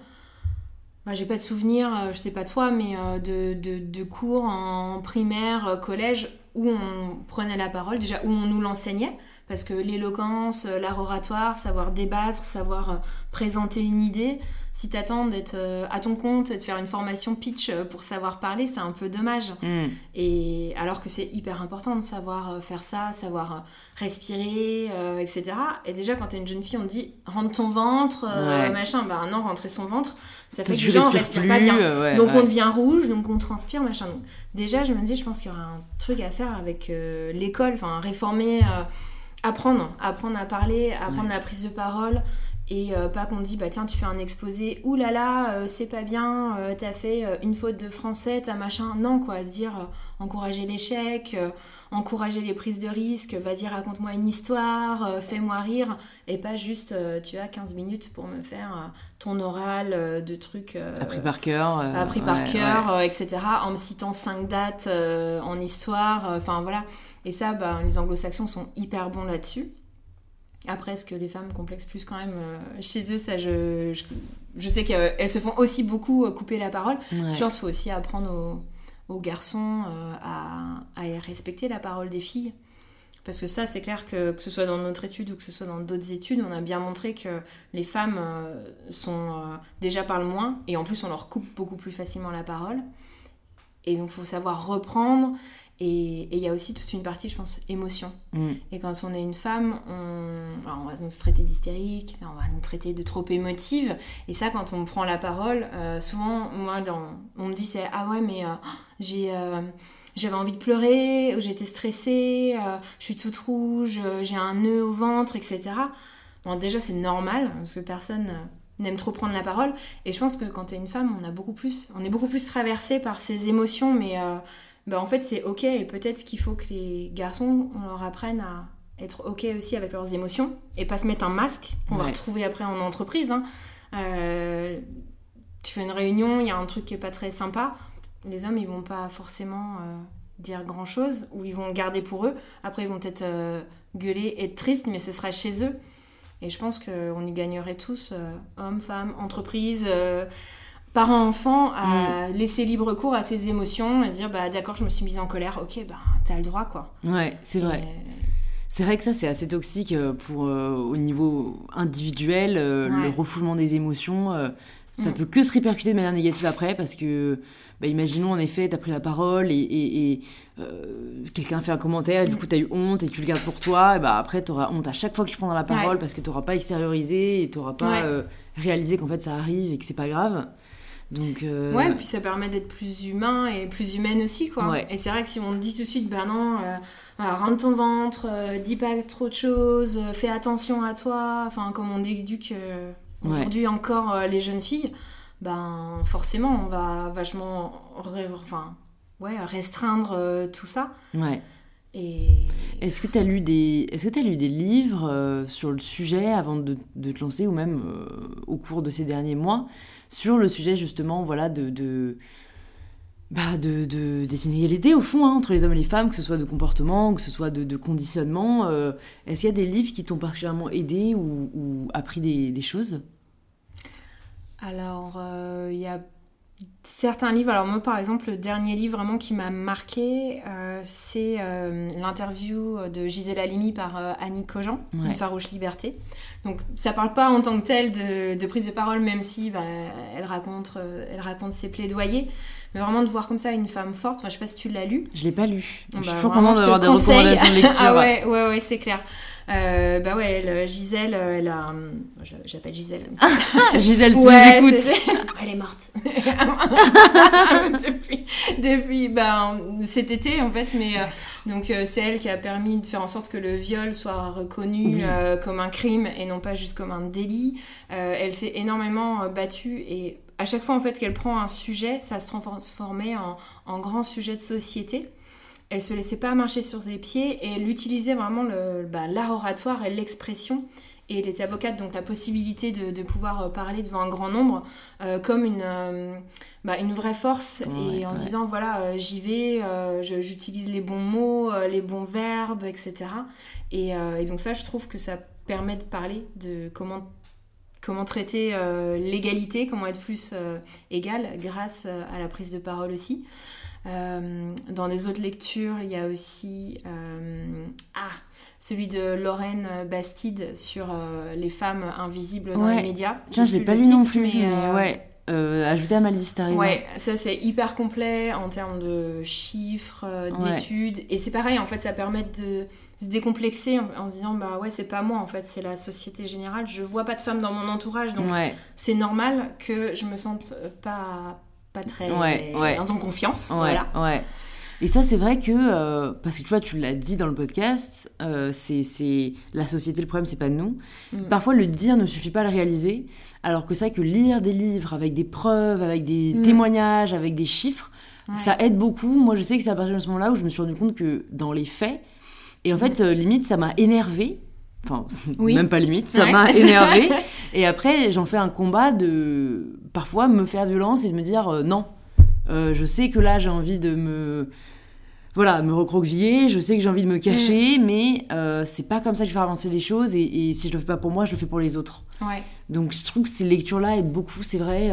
bah, j'ai pas de souvenir, euh, je sais pas toi, mais euh, de, de, cours en primaire, euh, collège, où on prenait la parole, déjà où on nous l'enseignait, parce que l'éloquence, l'art oratoire, savoir débattre, savoir présenter une idée, si t'attends d'être euh, à ton compte et de faire une formation pitch euh, pour savoir parler, c'est un peu dommage. Mm. Et alors que c'est hyper important de savoir euh, faire ça, savoir respirer, etc. Et déjà, quand t'es une jeune fille, on te dit rentre ton ventre, machin. Bah non, rentrer son ventre, ça fait que déjà on respire pas bien. donc on devient rouge, donc on transpire, machin. Donc, déjà, je me dis, je pense qu'il y aura un truc à faire avec l'école, enfin réformer apprendre, apprendre à parler, apprendre la prise de parole, et euh, pas qu'on dit bah tiens tu fais un exposé là là euh, c'est pas bien euh, t'as fait une faute de français t'as machin. Non quoi se dire encourager l'échec encourager les prises de risques vas-y raconte-moi une histoire fais-moi rire. Et pas juste tu as 15 minutes pour me faire ton oral de trucs appris par cœur appris par cœur etc en me citant cinq dates en histoire enfin voilà. Et ça bah, les anglo-saxons sont hyper bons là-dessus après, est-ce que les femmes complexent plus quand même euh, chez eux Ça, je, je, sais qu'elles se font aussi beaucoup euh, couper la parole. Je pense qu'il faut aussi apprendre aux, garçons euh, à, à, respecter la parole des filles. Parce que ça, c'est clair que que ce soit dans notre étude ou que ce soit dans d'autres études, on a bien montré que les femmes sont déjà parlent moins et en plus on leur coupe beaucoup plus facilement la parole. Et donc il faut savoir reprendre et il y a aussi toute une partie, je pense, émotion. Mm. Et quand on est une femme, on, on va nous traiter d'hystérique, on va nous traiter de trop émotive. Et ça, quand on prend la parole, euh, souvent, moi, on me dit c'est Ah ouais, mais euh, j'ai. Euh, j'avais envie de pleurer, j'étais stressée, je suis toute rouge, j'ai un nœud au ventre, etc. Bon, déjà, c'est normal, parce que personne n'aime trop prendre la parole. Et je pense que quand tu es une femme, on, a beaucoup plus, on est beaucoup plus traversé par ces émotions, mais bah, en fait c'est ok et peut-être qu'il faut que les garçons on leur apprenne à être ok aussi avec leurs émotions et pas se mettre un masque qu'on va retrouver après en entreprise. Hein. Euh, tu fais une réunion, il y a un truc qui est pas très sympa, les hommes ils vont pas forcément euh, dire grand chose ou ils vont garder pour eux. Après ils vont peut-être euh, gueuler, être tristes, mais ce sera chez eux. Et je pense qu'on y gagnerait tous, hommes, femmes, entreprises parent-enfant à mm. laisser libre cours à ses émotions, à se dire bah d'accord, je me suis mise en colère, ok, bah t'as le droit quoi. Ouais, c'est vrai. C'est vrai que ça c'est assez toxique euh, pour euh, au niveau individuel, euh, le refoulement des émotions. ça Mm. peut que se répercuter de manière négative après parce que, bah, imaginons en effet, t'as pris la parole et, et- et, euh, quelqu'un fait un commentaire et du Mm. coup t'as eu honte et tu le gardes pour toi, et bah après t'auras honte à chaque fois que tu prendras la parole Ouais. parce que t'auras pas extériorisé et t'auras pas Ouais. euh, réalisé qu'en fait ça arrive et que c'est pas grave. Donc, euh, Ouais, et puis ça permet d'être plus humain et plus humaine aussi, quoi. Ouais. Et c'est vrai que si on te dit tout de suite, bah non, euh, voilà, rentre ton ventre, euh, dis pas trop de choses, euh, fais attention à toi, enfin, comme on éduque euh, Ouais. aujourd'hui encore euh, les jeunes filles, ben forcément, on va vachement enfin, ouais, restreindre euh, tout ça. ouais. Et Est-ce que tu as lu des est-ce que tu lu des livres euh, sur le sujet avant de, de te lancer ou même euh, au cours de ces derniers mois? Sur le sujet justement voilà de bah, de, de- des inégalités au fond hein, entre les hommes et les femmes, que ce soit de comportement, que ce soit de, conditionnement. euh, Est-ce qu'il y a des livres qui t'ont particulièrement aidé ou, appris des, des choses? Alors, euh, il y a certains livres. Alors, moi, par exemple, le dernier livre vraiment qui m'a marqué, euh, c'est euh, l'interview de Gisèle Halimi par euh, Annie Cogent, Ouais. Une farouche liberté. Donc, ça parle pas en tant que tel de, de prise de parole, même si bah, elle, raconte, elle raconte ses plaidoyers. Mais vraiment de voir comme ça une femme forte. Enfin, je sais pas si tu l'as lu. Je l'ai pas lu. Bah, je suis toujours vraiment, contente d'avoir des recommandations de lecture. ah ouais, ouais, ouais, c'est clair. Euh, bah ouais, elle, Gisèle, euh, elle a. J'appelle Gisèle. Gisèle, si Ouais, nous elle est morte. depuis, depuis ben, cet été, en fait. Mais euh, donc, euh, c'est elle qui a permis de faire en sorte que le viol soit reconnu Oui. euh, comme un crime et non pas juste comme un délit. Euh, elle s'est énormément euh, battue et à chaque fois, en fait, qu'elle prend un sujet, ça se transformait en, en grand sujet de société. Elle se laissait pas marcher sur ses pieds et elle utilisait vraiment le- bah, l'art oratoire et l'expression. Et elle était avocate, donc la possibilité de, de pouvoir euh, parler devant un grand nombre euh, comme une, euh, bah, une vraie force. Ouais, et en se disant, voilà, euh, j'y vais, je- j'utilise les bons mots, les bons verbes, etc. Et, et donc ça, je trouve que ça permet de parler de comment, comment traiter l'égalité, comment être plus égal grâce à la prise de parole aussi. Euh, dans les autres lectures, il y a aussi euh, ah, celui de Lorraine Bastide sur euh, les femmes invisibles dans Ouais. les médias. Tiens, je l'ai pas lu non plus, mais, euh, ouais. Euh, ajouté à ma liste. Ouais, ça c'est hyper complet en termes de chiffres, Ouais. d'études. Et c'est pareil, en fait, ça permet de se décomplexer en, en se disant, bah ouais, c'est pas moi, en fait, c'est la société générale. Je vois pas de femmes dans mon entourage, donc Ouais. c'est normal que je me sente pas, pas très Ouais, ouais. en confiance. Ouais, Voilà. ouais. Et ça, c'est vrai que, euh, parce que tu vois, tu l'as dit dans le podcast, euh, c'est la société, le problème, c'est pas nous. Mm. Parfois, le dire ne suffit pas à le réaliser, alors que c'est vrai que lire des livres avec des preuves, avec des Mm. témoignages, avec des chiffres, Ouais. ça aide beaucoup. Moi, je sais que c'est à partir de ce moment-là où je me suis rendu compte que dans les faits, et en fait, euh, limite, ça m'a énervé. Enfin, Oui. même pas limite, ça Ouais, m'a énervé. Et après, j'en fais un combat de parfois me faire violence et de me dire euh, non. Euh, je sais que là, j'ai envie de me. Voilà, me recroqueviller, je sais que j'ai envie de me cacher, Mm. mais euh, c'est pas comme ça que je vais faire avancer les choses, et, et si je le fais pas pour moi, je le fais pour les autres. Ouais. Donc je trouve que ces lectures-là aident beaucoup, c'est vrai,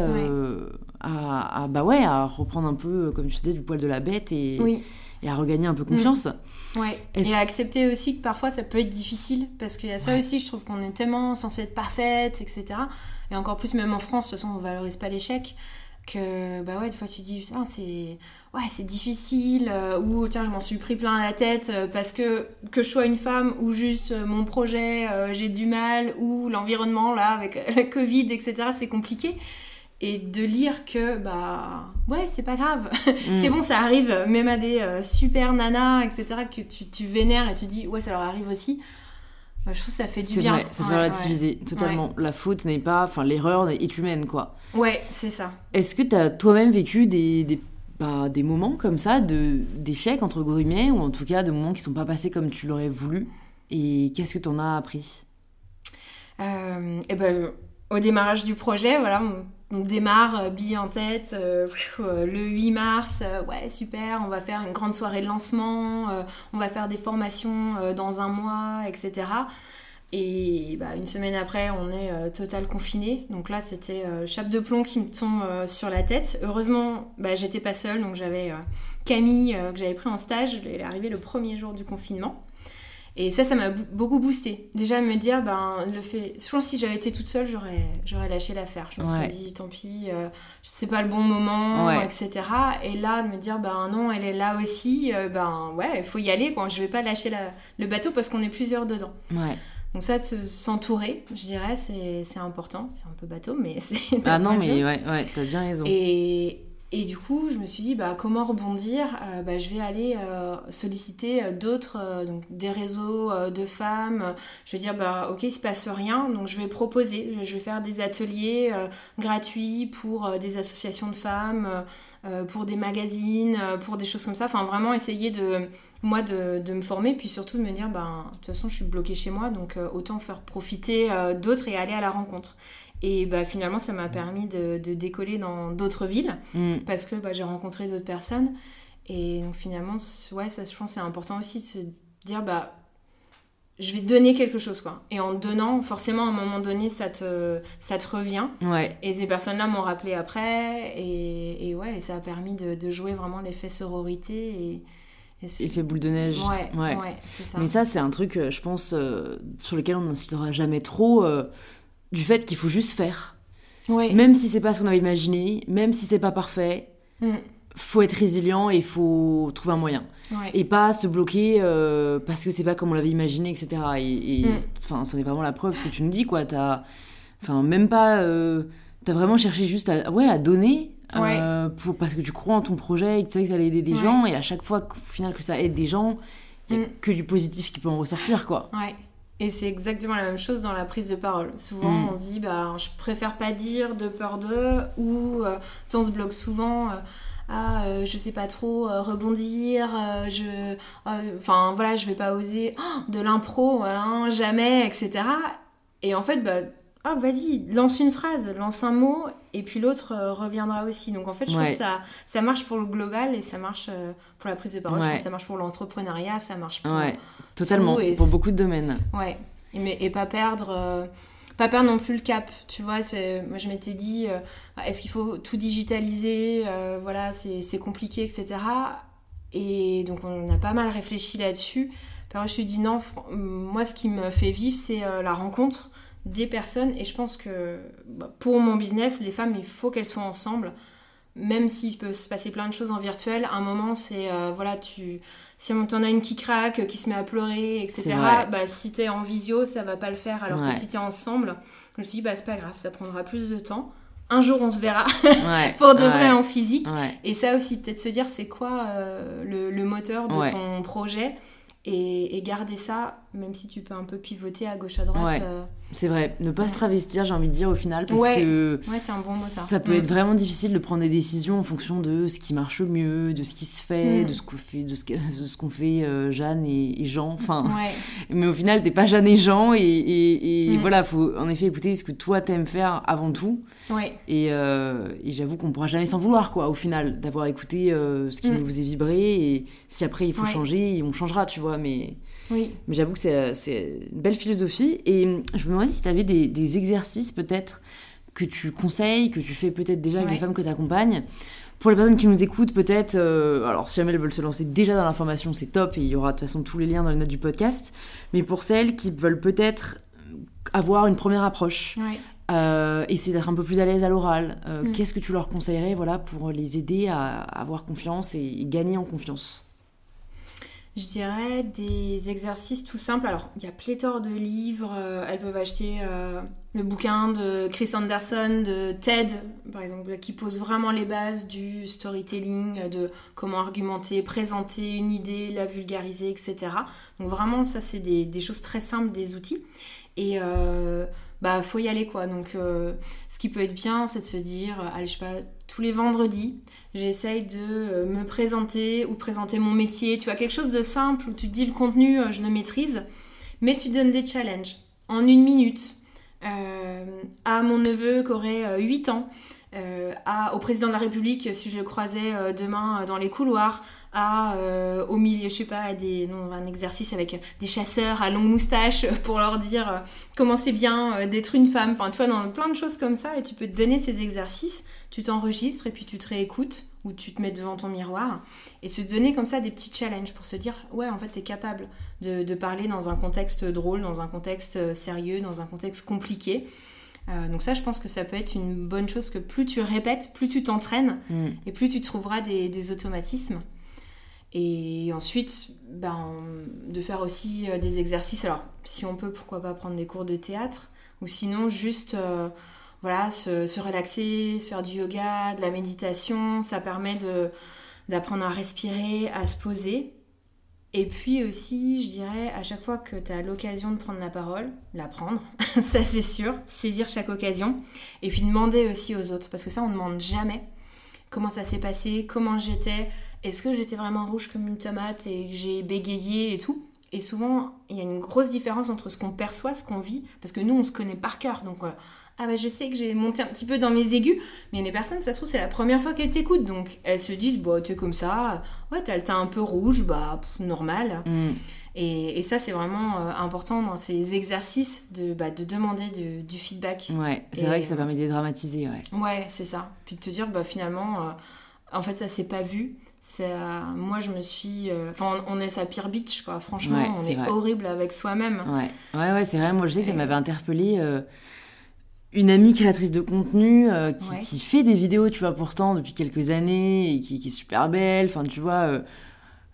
à, à- bah ouais, à reprendre un peu, comme tu disais, du poil de la bête et, Oui. Et à regagner un peu confiance. Ouais. Est-ce- Et à accepter aussi que parfois ça peut être difficile parce qu'il y a ça Ouais. aussi, je trouve qu'on est tellement censé être parfaite, etc. Et encore plus, même en France, de toute façon, on valorise pas l'échec. Que bah ouais, des fois tu dis, putain, c'est ouais, c'est difficile, euh, ou tiens, je m'en suis pris plein la tête euh, parce que que je sois une femme ou juste euh, mon projet, j'ai du mal, ou l'environnement là avec la Covid, etc. C'est compliqué. Et de lire que bah ouais, c'est pas grave, c'est Mm. bon, ça arrive même à des euh, super nanas, etc., que tu, tu vénères et tu dis, ouais, ça leur arrive aussi. Bah, je trouve que ça fait du C'est bien. vrai, ça fait Ouais, relativiser totalement. La faute n'est pas, enfin l'erreur est humaine quoi. Ouais, c'est ça. Est-ce que tu as toi-même vécu des, des, bah, des moments comme ça de d'échecs entre guillemets ou en tout cas de moments qui sont pas passés comme tu l'aurais voulu? Et qu'est-ce que tu en as appris? Euh, et ben, au démarrage du projet, voilà, on, démarre, euh, bille en tête, euh, euh, le 8 mars, ouais, super, on va faire une grande soirée de lancement, on va faire des formations dans un mois, etc. Et bah, une semaine après, on est total confiné. Donc là, c'était chape de plomb qui me tombe sur la tête. Heureusement, bah, j'étais pas seule, donc j'avais Camille que j'avais pris en stage. Elle est arrivée le premier jour du confinement. Et ça, ça m'a beaucoup boosté. Déjà, me dire, ben, le fait. Je pense que si j'avais été toute seule, j'aurais, j'aurais lâché l'affaire. Je me suis dit, tant pis, euh, c'est pas le bon moment, etc. Et là, de me dire, ben non, elle est là aussi, euh, ben ouais, il faut y aller, quoi. Je vais pas lâcher le bateau parce qu'on est plusieurs dedans. Ouais. Donc ça, s'entourer, je dirais, c'est, important. C'est un peu bateau, mais c'est... Ah non, mais ouais, ouais, t'as bien raison. Et, et du coup, je me suis dit, bah, comment rebondir? Euh, bah, Je vais aller euh, solliciter euh, d'autres, donc des réseaux de femmes. Je vais dire, bah, ok, il se passe rien, donc je vais proposer, je vais faire des ateliers gratuits pour des associations de femmes, pour des magazines, pour des choses comme ça. Enfin, vraiment essayer de, moi, de, de me former, puis surtout de me dire, bah, de toute façon, je suis bloquée chez moi, donc autant faire profiter d'autres et aller à la rencontre. Et bah, finalement, ça m'a permis de, décoller dans d'autres villes mm. parce que bah, j'ai rencontré d'autres personnes. Et donc finalement, ouais, ça, je pense c'est important aussi de se dire, bah, je vais donner quelque chose, quoi. Et en donnant, forcément, à un moment donné, ça te, ça te revient. Ouais. Et ces personnes-là m'ont rappelé après. Et, et ouais, ça a permis de, jouer vraiment l'effet sororité et... Effet boule de neige. Ouais, ouais. ça. Mais ça, c'est un truc, euh, je pense, euh, sur lequel on n'insistera jamais trop. Euh, du fait qu'il faut juste faire. Même si c'est pas ce qu'on avait imaginé, même si c'est pas parfait, mm. faut être résilient et faut trouver un moyen. Et pas se bloquer euh, parce que c'est pas comme on l'avait imaginé, etc. Et, mm. enfin, ça est vraiment la preuve ce que tu nous dis, quoi. T'as, enfin, même pas, euh, t'as vraiment cherché juste à, ouais, à donner. Euh, pour, parce que tu crois en ton projet et que tu sais que ça allait aider des gens et à chaque fois qu'au final que ça aide des gens il n'y a mm. que du positif qui peut en ressortir quoi ouais et c'est exactement la même chose dans la prise de parole. Souvent, mm. on se dit, bah, je préfère pas dire de peur d'eux, ou euh, on se bloque souvent. Euh, ah, euh, je sais pas trop rebondir, je, enfin voilà, je vais pas oser oh, de l'impro, hein, jamais, etc. Et en fait, bah, ah, vas-y, lance une phrase, lance un mot, et puis l'autre reviendra aussi. Donc en fait, je trouve que ça, ça marche pour le global et ça marche pour la prise de parole, ça marche pour l'entrepreneuriat, ça marche pour. Totalement, pour beaucoup de domaines. Ouais, et, et pas perdre. Euh, pas perdre non plus le cap, tu vois. Moi, je m'étais dit, euh, est-ce qu'il faut tout digitaliser euh, Voilà, c'est compliqué, etc. Et donc, on a pas mal réfléchi là-dessus. je me suis dit, non, moi, ce qui me fait vivre, c'est la rencontre des personnes. Et je pense que bah, pour mon business, les femmes, il faut qu'elles soient ensemble. Même s'il peut se passer plein de choses en virtuel, un moment, c'est, voilà, tu si on t'en a une qui craque, qui se met à pleurer, etc., bah, si t'es en visio, ça va pas le faire. Alors que si t'es ensemble, je me suis dit, bah, c'est pas grave, ça prendra plus de temps. Un jour, on se verra pour de vrai en physique. Et ça aussi, peut-être se dire, c'est quoi euh, le, moteur de ton projet et, garder ça, même si tu peux un peu pivoter à gauche à droite. Euh, c'est vrai, ne pas se travestir, j'ai envie de dire au final, parce que un bon mot, ça. ça. peut être mm. vraiment difficile de prendre des décisions en fonction de ce qui marche mieux, de ce qui se fait, mm. de ce qu'on fait, de ce, qu'on fait euh, Jeanne et, Jean. Enfin, mais au final, t'es pas Jeanne et Jean, et, et, mm. voilà, faut en effet écouter ce que toi t'aimes faire avant tout. Et, euh, et j'avoue qu'on pourra jamais s'en vouloir, quoi, au final, d'avoir écouté euh, ce qui nous faisait vibrer, et si après il faut changer, on changera, tu vois, mais. Oui. Mais j'avoue que c'est une belle philosophie. Et je me demandais si tu avais des, exercices peut-être que tu conseilles, que tu fais peut-être déjà avec les femmes que tu accompagnes. Pour les personnes qui nous écoutent, peut-être, euh, alors si jamais elles veulent se lancer déjà dans l'information, c'est top et il y aura de toute façon tous les liens dans les notes du podcast. Mais pour celles qui veulent peut-être avoir une première approche, euh, essayer d'être un peu plus à l'aise à l'oral, euh, mm. qu'est-ce que tu leur conseillerais voilà, pour les aider à avoir confiance et gagner en confiance? Je dirais des exercices tout simples. Alors, il y a pléthore de livres. Euh, elles peuvent acheter euh, le bouquin de Chris Anderson, de TED, par exemple, qui pose vraiment les bases du storytelling, de comment argumenter, présenter une idée, la vulgariser, etc. Donc, vraiment, ça, c'est des, choses très simples, des outils. Et euh, bah, faut y aller, quoi. Donc, ce qui peut être bien, c'est de se dire, allez, je sais pas, tous les vendredis, j'essaye de euh, me présenter ou présenter mon métier. Tu as quelque chose de simple où tu te dis le contenu, euh, je le maîtrise, mais tu donnes des challenges en une minute euh, à mon neveu qui aurait 8 ans, à, au président de la République si je le croisais demain dans les couloirs, à, au milieu, je sais pas, à des, non, un exercice avec des chasseurs à longue moustache pour leur dire comment c'est bien d'être une femme. Enfin, tu vois, dans plein de choses comme ça, et tu peux te donner ces exercices tu t'enregistres et puis tu te réécoutes où tu te mets devant ton miroir et se donner comme ça des petits challenges pour se dire ouais en fait tu es capable de, parler dans un contexte drôle, dans un contexte euh, sérieux, dans un contexte compliqué. Euh, donc ça je pense que ça peut être une bonne chose que plus tu répètes, plus tu t'entraînes Mm. et plus tu trouveras des, des automatismes. Et ensuite, ben, de faire aussi euh, des exercices. Alors, si on peut, pourquoi pas prendre des cours de théâtre Ou sinon, juste euh, voilà, se, se relaxer, se faire du yoga, de la méditation. Ça permet de, d'apprendre à respirer, à se poser. Et puis aussi, je dirais, à chaque fois que tu as l'occasion de prendre la parole, la prendre, ça c'est sûr, saisir chaque occasion. Et puis demander aussi aux autres, parce que ça, on ne demande jamais comment ça s'est passé, comment j'étais, est-ce que j'étais vraiment rouge comme une tomate et que j'ai bégayé et tout. Et souvent, il y a une grosse différence entre ce qu'on perçoit, ce qu'on vit, parce que nous, on se connaît par cœur. Donc, euh, ah bah je sais que j'ai monté un petit peu dans mes aigus, mais il y a des personnes, ça se trouve, c'est la première fois qu'elles t'écoutent. Donc, elles se disent, bah, t'es comme ça, ouais, t'as le teint un peu rouge, bah, pff, normal. Mm. Et, et ça, c'est vraiment euh, important dans ces exercices de, bah, de demander de- du feedback. Ouais, c'est vrai que ça permet de dédramatiser, ouais. Ouais, c'est ça. Puis de te dire, bah finalement, euh, en fait, ça s'est pas vu. Ça, moi, je me suis. euh, Enfin, on, on est sa pire bitch, quoi. Franchement, Ouais, on est horrible avec soi-même. Ouais, ouais, ouais c'est vrai. Moi, je sais que ça m'avait interpellé une amie créatrice de contenu euh, qui, Ouais. qui fait des vidéos, tu vois, pourtant depuis quelques années et qui, qui est super belle. Enfin, tu vois, euh,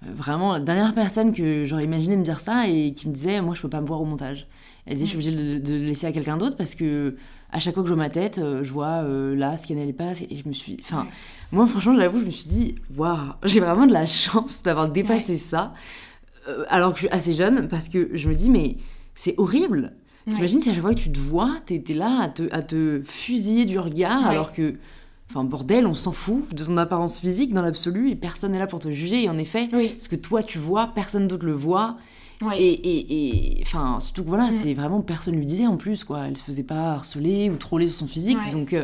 euh, vraiment la dernière personne que j'aurais imaginé me dire ça et qui me disait, moi, je peux pas me voir au montage. Elle disait, je suis obligée de, de le laisser à quelqu'un d'autre parce que à chaque fois que je vois ma tête, je vois euh, là ce qui n'allait pas et je me suis, enfin, Ouais. moi, franchement, j'avoue, je me suis dit, waouh, j'ai vraiment de la chance d'avoir dépassé ça alors que je suis assez jeune parce que je me dis, mais c'est horrible. Ouais. T'imagines si à chaque fois que tu te vois, t'es es là à te, à te fusiller du regard Ouais. alors que, enfin, bordel, on s'en fout de ton apparence physique dans l'absolu et personne n'est là pour te juger. Et en effet, Oui, ce que toi tu vois, personne d'autre le voit. ouais. Et, enfin, surtout que voilà, Mm. c'est vraiment personne lui disait en plus, quoi. Elle se faisait pas harceler ou troller sur son physique. Donc, euh,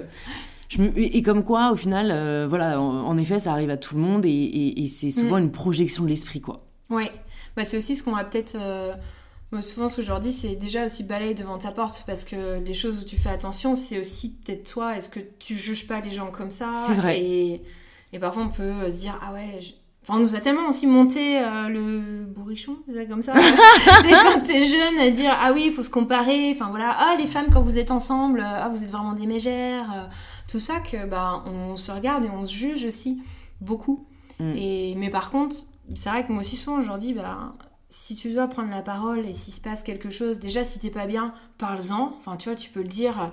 je me, et, comme quoi, au final, euh, voilà, en, en effet, ça arrive à tout le monde et, et- et c'est souvent Mm. une projection de l'esprit, quoi. Ouais. Bah, c'est aussi ce qu'on va peut-être. euh, moi, souvent, ce que je leur dis, c'est déjà aussi balayer devant ta porte parce que les choses où tu fais attention, c'est aussi peut-être toi. Est-ce que tu juges pas les gens comme ça? C'est vrai. Et, et parfois, on peut se dire, ah ouais. je- Enfin, on nous a tellement aussi monté euh, le bourrichon, comme ça? c'est quand t'es jeune à dire ah oui, il faut se comparer. Enfin voilà, ah les femmes quand vous êtes ensemble, euh, ah vous êtes vraiment des mégères. euh, tout ça que bah on se regarde et on se juge aussi beaucoup. Mm. Et mais par contre, c'est vrai que moi aussi souvent je leur dis bah si tu dois prendre la parole et s'il se passe quelque chose, déjà si t'es pas bien, parle-en. Enfin tu vois, tu peux le dire. euh,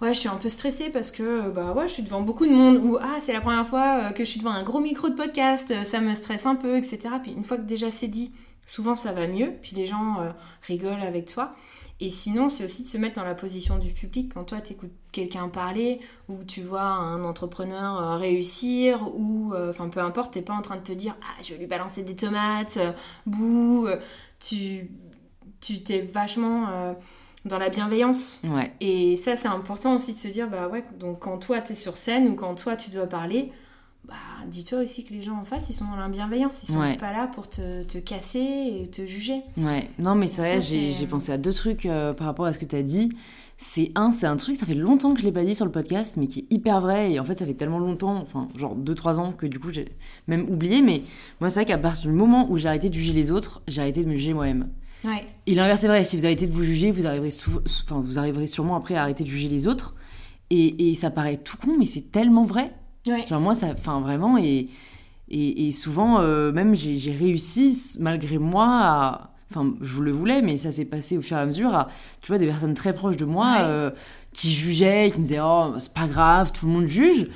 Ouais, je suis un peu stressée parce que euh, bah ouais, je suis devant beaucoup de monde ou ah, c'est la première fois euh, que je suis devant un gros micro de podcast, ça me stresse un peu, etc. Puis une fois que déjà c'est dit, souvent ça va mieux, puis les gens rigolent avec toi. Et sinon, c'est aussi de se mettre dans la position du public quand toi t'écoutes quelqu'un parler ou tu vois un entrepreneur euh, réussir ou euh, enfin peu importe, t'es pas en train de te dire ah je vais lui balancer des tomates, euh, bouh, tu tu t'es vachement euh, dans la bienveillance. Ouais. Et ça, c'est important aussi de se dire, bah ouais, donc quand toi t'es sur scène ou quand toi tu dois parler, bah dis-toi aussi que les gens en face, ils sont dans la bienveillance, ils sont Ouais. pas là pour te, te casser et te juger. Ouais, non mais c'est vrai, j'ai pensé à deux trucs euh, par rapport à ce que tu as dit. C'est un, c'est un truc, ça fait longtemps que je l'ai pas dit sur le podcast, mais qui est hyper vrai. Et en fait, ça fait tellement longtemps, enfin, genre 2-3 ans, que du coup, j'ai même oublié. Mais moi, c'est vrai qu'à partir du moment où j'ai arrêté de juger les autres, j'ai arrêté de me juger moi-même. Ouais, Et l'inverse est vrai, si vous arrêtez de vous juger, vous arriverez, sou- enfin, vous arriverez sûrement après à arrêter de juger les autres. Et, et ça paraît tout con, mais c'est tellement vrai. Ouais, Genre moi, ça, enfin vraiment, et, et, et souvent, euh, même j'ai réussi, malgré moi, à... Enfin, je le voulais, mais ça s'est passé au fur et à mesure à, tu vois, des personnes très proches de moi Ouais. euh, qui jugeaient, qui me disaient, oh, c'est pas grave, tout le monde juge,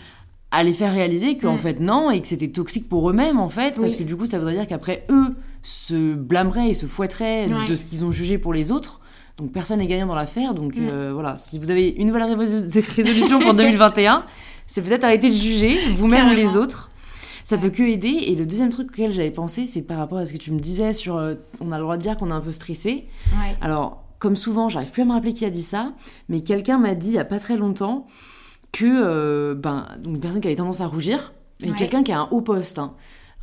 à les faire réaliser qu'en fait, non, et que c'était toxique pour eux-mêmes, en fait, parce que du coup, ça voudrait dire qu'après, eux se blâmeraient et se fouetteraient de ce qu'ils ont jugé pour les autres. Donc personne n'est gagnant dans l'affaire. Donc euh, voilà, si vous avez une nouvelle résolution pour 2021, c'est peut-être arrêter de juger vous-même ou les autres. Ça peut que aider. Et le deuxième truc auquel j'avais pensé, c'est par rapport à ce que tu me disais sur euh, on a le droit de dire qu'on est un peu stressé. ouais. Alors, comme souvent, j'arrive plus à me rappeler qui a dit ça, mais quelqu'un m'a dit il y a pas très longtemps que euh, ben donc une personne qui avait tendance à rougir, et Ouais. quelqu'un qui a un haut poste, hein,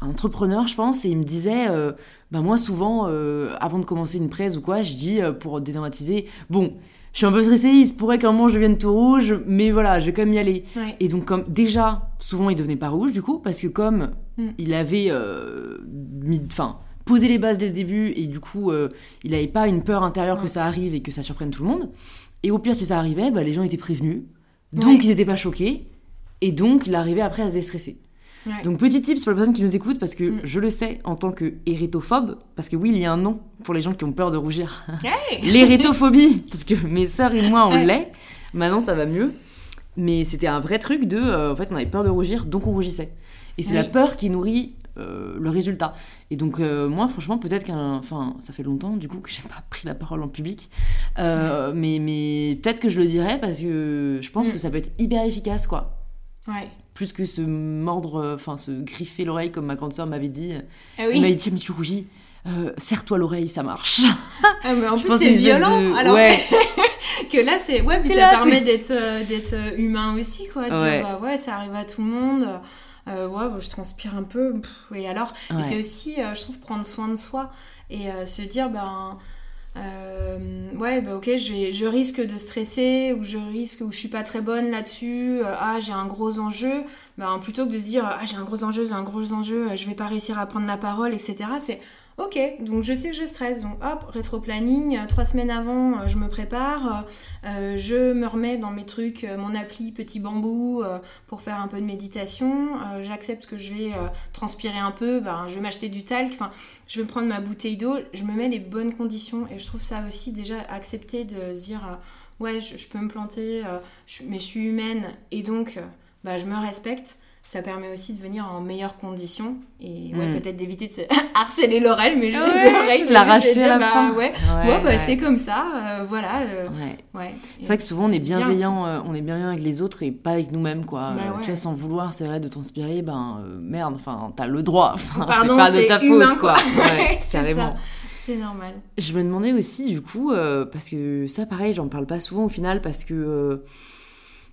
un entrepreneur, je pense, et il me disait euh, bah moi souvent, euh, avant de commencer une presse ou quoi, je dis euh, pour dédramatiser, bon, je suis un peu stressée, il se pourrait qu'un moment je devienne tout rouge, mais voilà, je vais quand même y aller. Ouais. Et donc comme déjà, souvent il devenait pas rouge du coup, parce que comme Mm. il avait euh, mis, enfin, posé les bases dès le début, et du coup euh, il avait pas une peur intérieure que ça arrive et que ça surprenne tout le monde. Et au pire, si ça arrivait, bah, les gens étaient prévenus, donc Ouais. ils étaient pas choqués, et donc il arrivait après à se déstresser. Ouais. Donc petit tips pour les personnes qui nous écoutent, parce que Mm. je le sais en tant que hérétophobe, parce que oui, il y a un nom pour les gens qui ont peur de rougir. Hey L'hérétophobie, parce que mes sœurs et moi on Ouais. l'est. Maintenant ça va mieux, mais c'était un vrai truc de, euh, en fait, on avait peur de rougir, donc on rougissait. Et c'est Oui. la peur qui nourrit euh, le résultat. Et donc euh, moi, franchement, peut-être qu'un, enfin, ça fait longtemps du coup que j'ai pas pris la parole en public, Euh, mais mais peut-être que je le dirais parce que je pense Mm. que ça peut être hyper efficace, quoi Ouais. Plus que se mordre, euh, enfin se griffer l'oreille comme ma grande sœur m'avait dit. Ah Elle oui. m'avait dit, mais tu rougis, euh, serre-toi l'oreille, ça marche. Ah, mais en plus, c'est violent. de- Alors Ouais. que là, c'est. Ouais, puis ça là, permet d'être euh, d'être euh, humain aussi, quoi. de Dire, Ouais. bah ouais, ça arrive à tout le monde. Euh, ouais, je transpire un peu. pff, et alors? Ouais. C'est aussi, euh, je trouve, prendre soin de soi et euh, se dire, ben. Euh, ouais, bah ok, je, je risque de stresser ou je risque ou je suis pas très bonne là-dessus. euh, ah, j'ai un gros enjeu. Ben, plutôt que de se dire, ah, j'ai un gros enjeu, j'ai un gros enjeu, euh, je vais pas réussir à prendre la parole, etc. C'est Ok, donc je sais que je stresse, donc hop, rétro-planning, euh, trois semaines avant, euh, je me prépare, euh, je me remets dans mes trucs, mon appli petit bambou pour faire un peu de méditation, j'accepte que je vais transpirer un peu, ben, je vais m'acheter du talc, enfin, je vais prendre ma bouteille d'eau, je me mets les bonnes conditions et je trouve ça aussi déjà accepter de se dire, ouais, je, peux me planter, mais je suis humaine et donc, bah, je me respecte. Ça permet aussi de venir en meilleures conditions et ouais, Mm. peut-être d'éviter de se harceler l'oreille, mais je Ouais, veux dire, ouais, de l'arracher la bah, ouais, Ouais, ouais, bah, ouais. c'est comme ça, euh, voilà. euh, Ouais. ouais. C'est vrai que souvent on est bien, bienveillant, euh, on est bienveillant avec les autres et pas avec nous-mêmes quoi. Bah ouais. Tu vois, sans vouloir, c'est vrai de transpirer, ben euh, merde, enfin t'as le droit. Pardon, c'est pas de ta humain, faute quoi. C'est carrément. ça. C'est normal. Je me demandais aussi, du coup, euh, parce que ça, pareil, j'en parle pas souvent au final, parce que.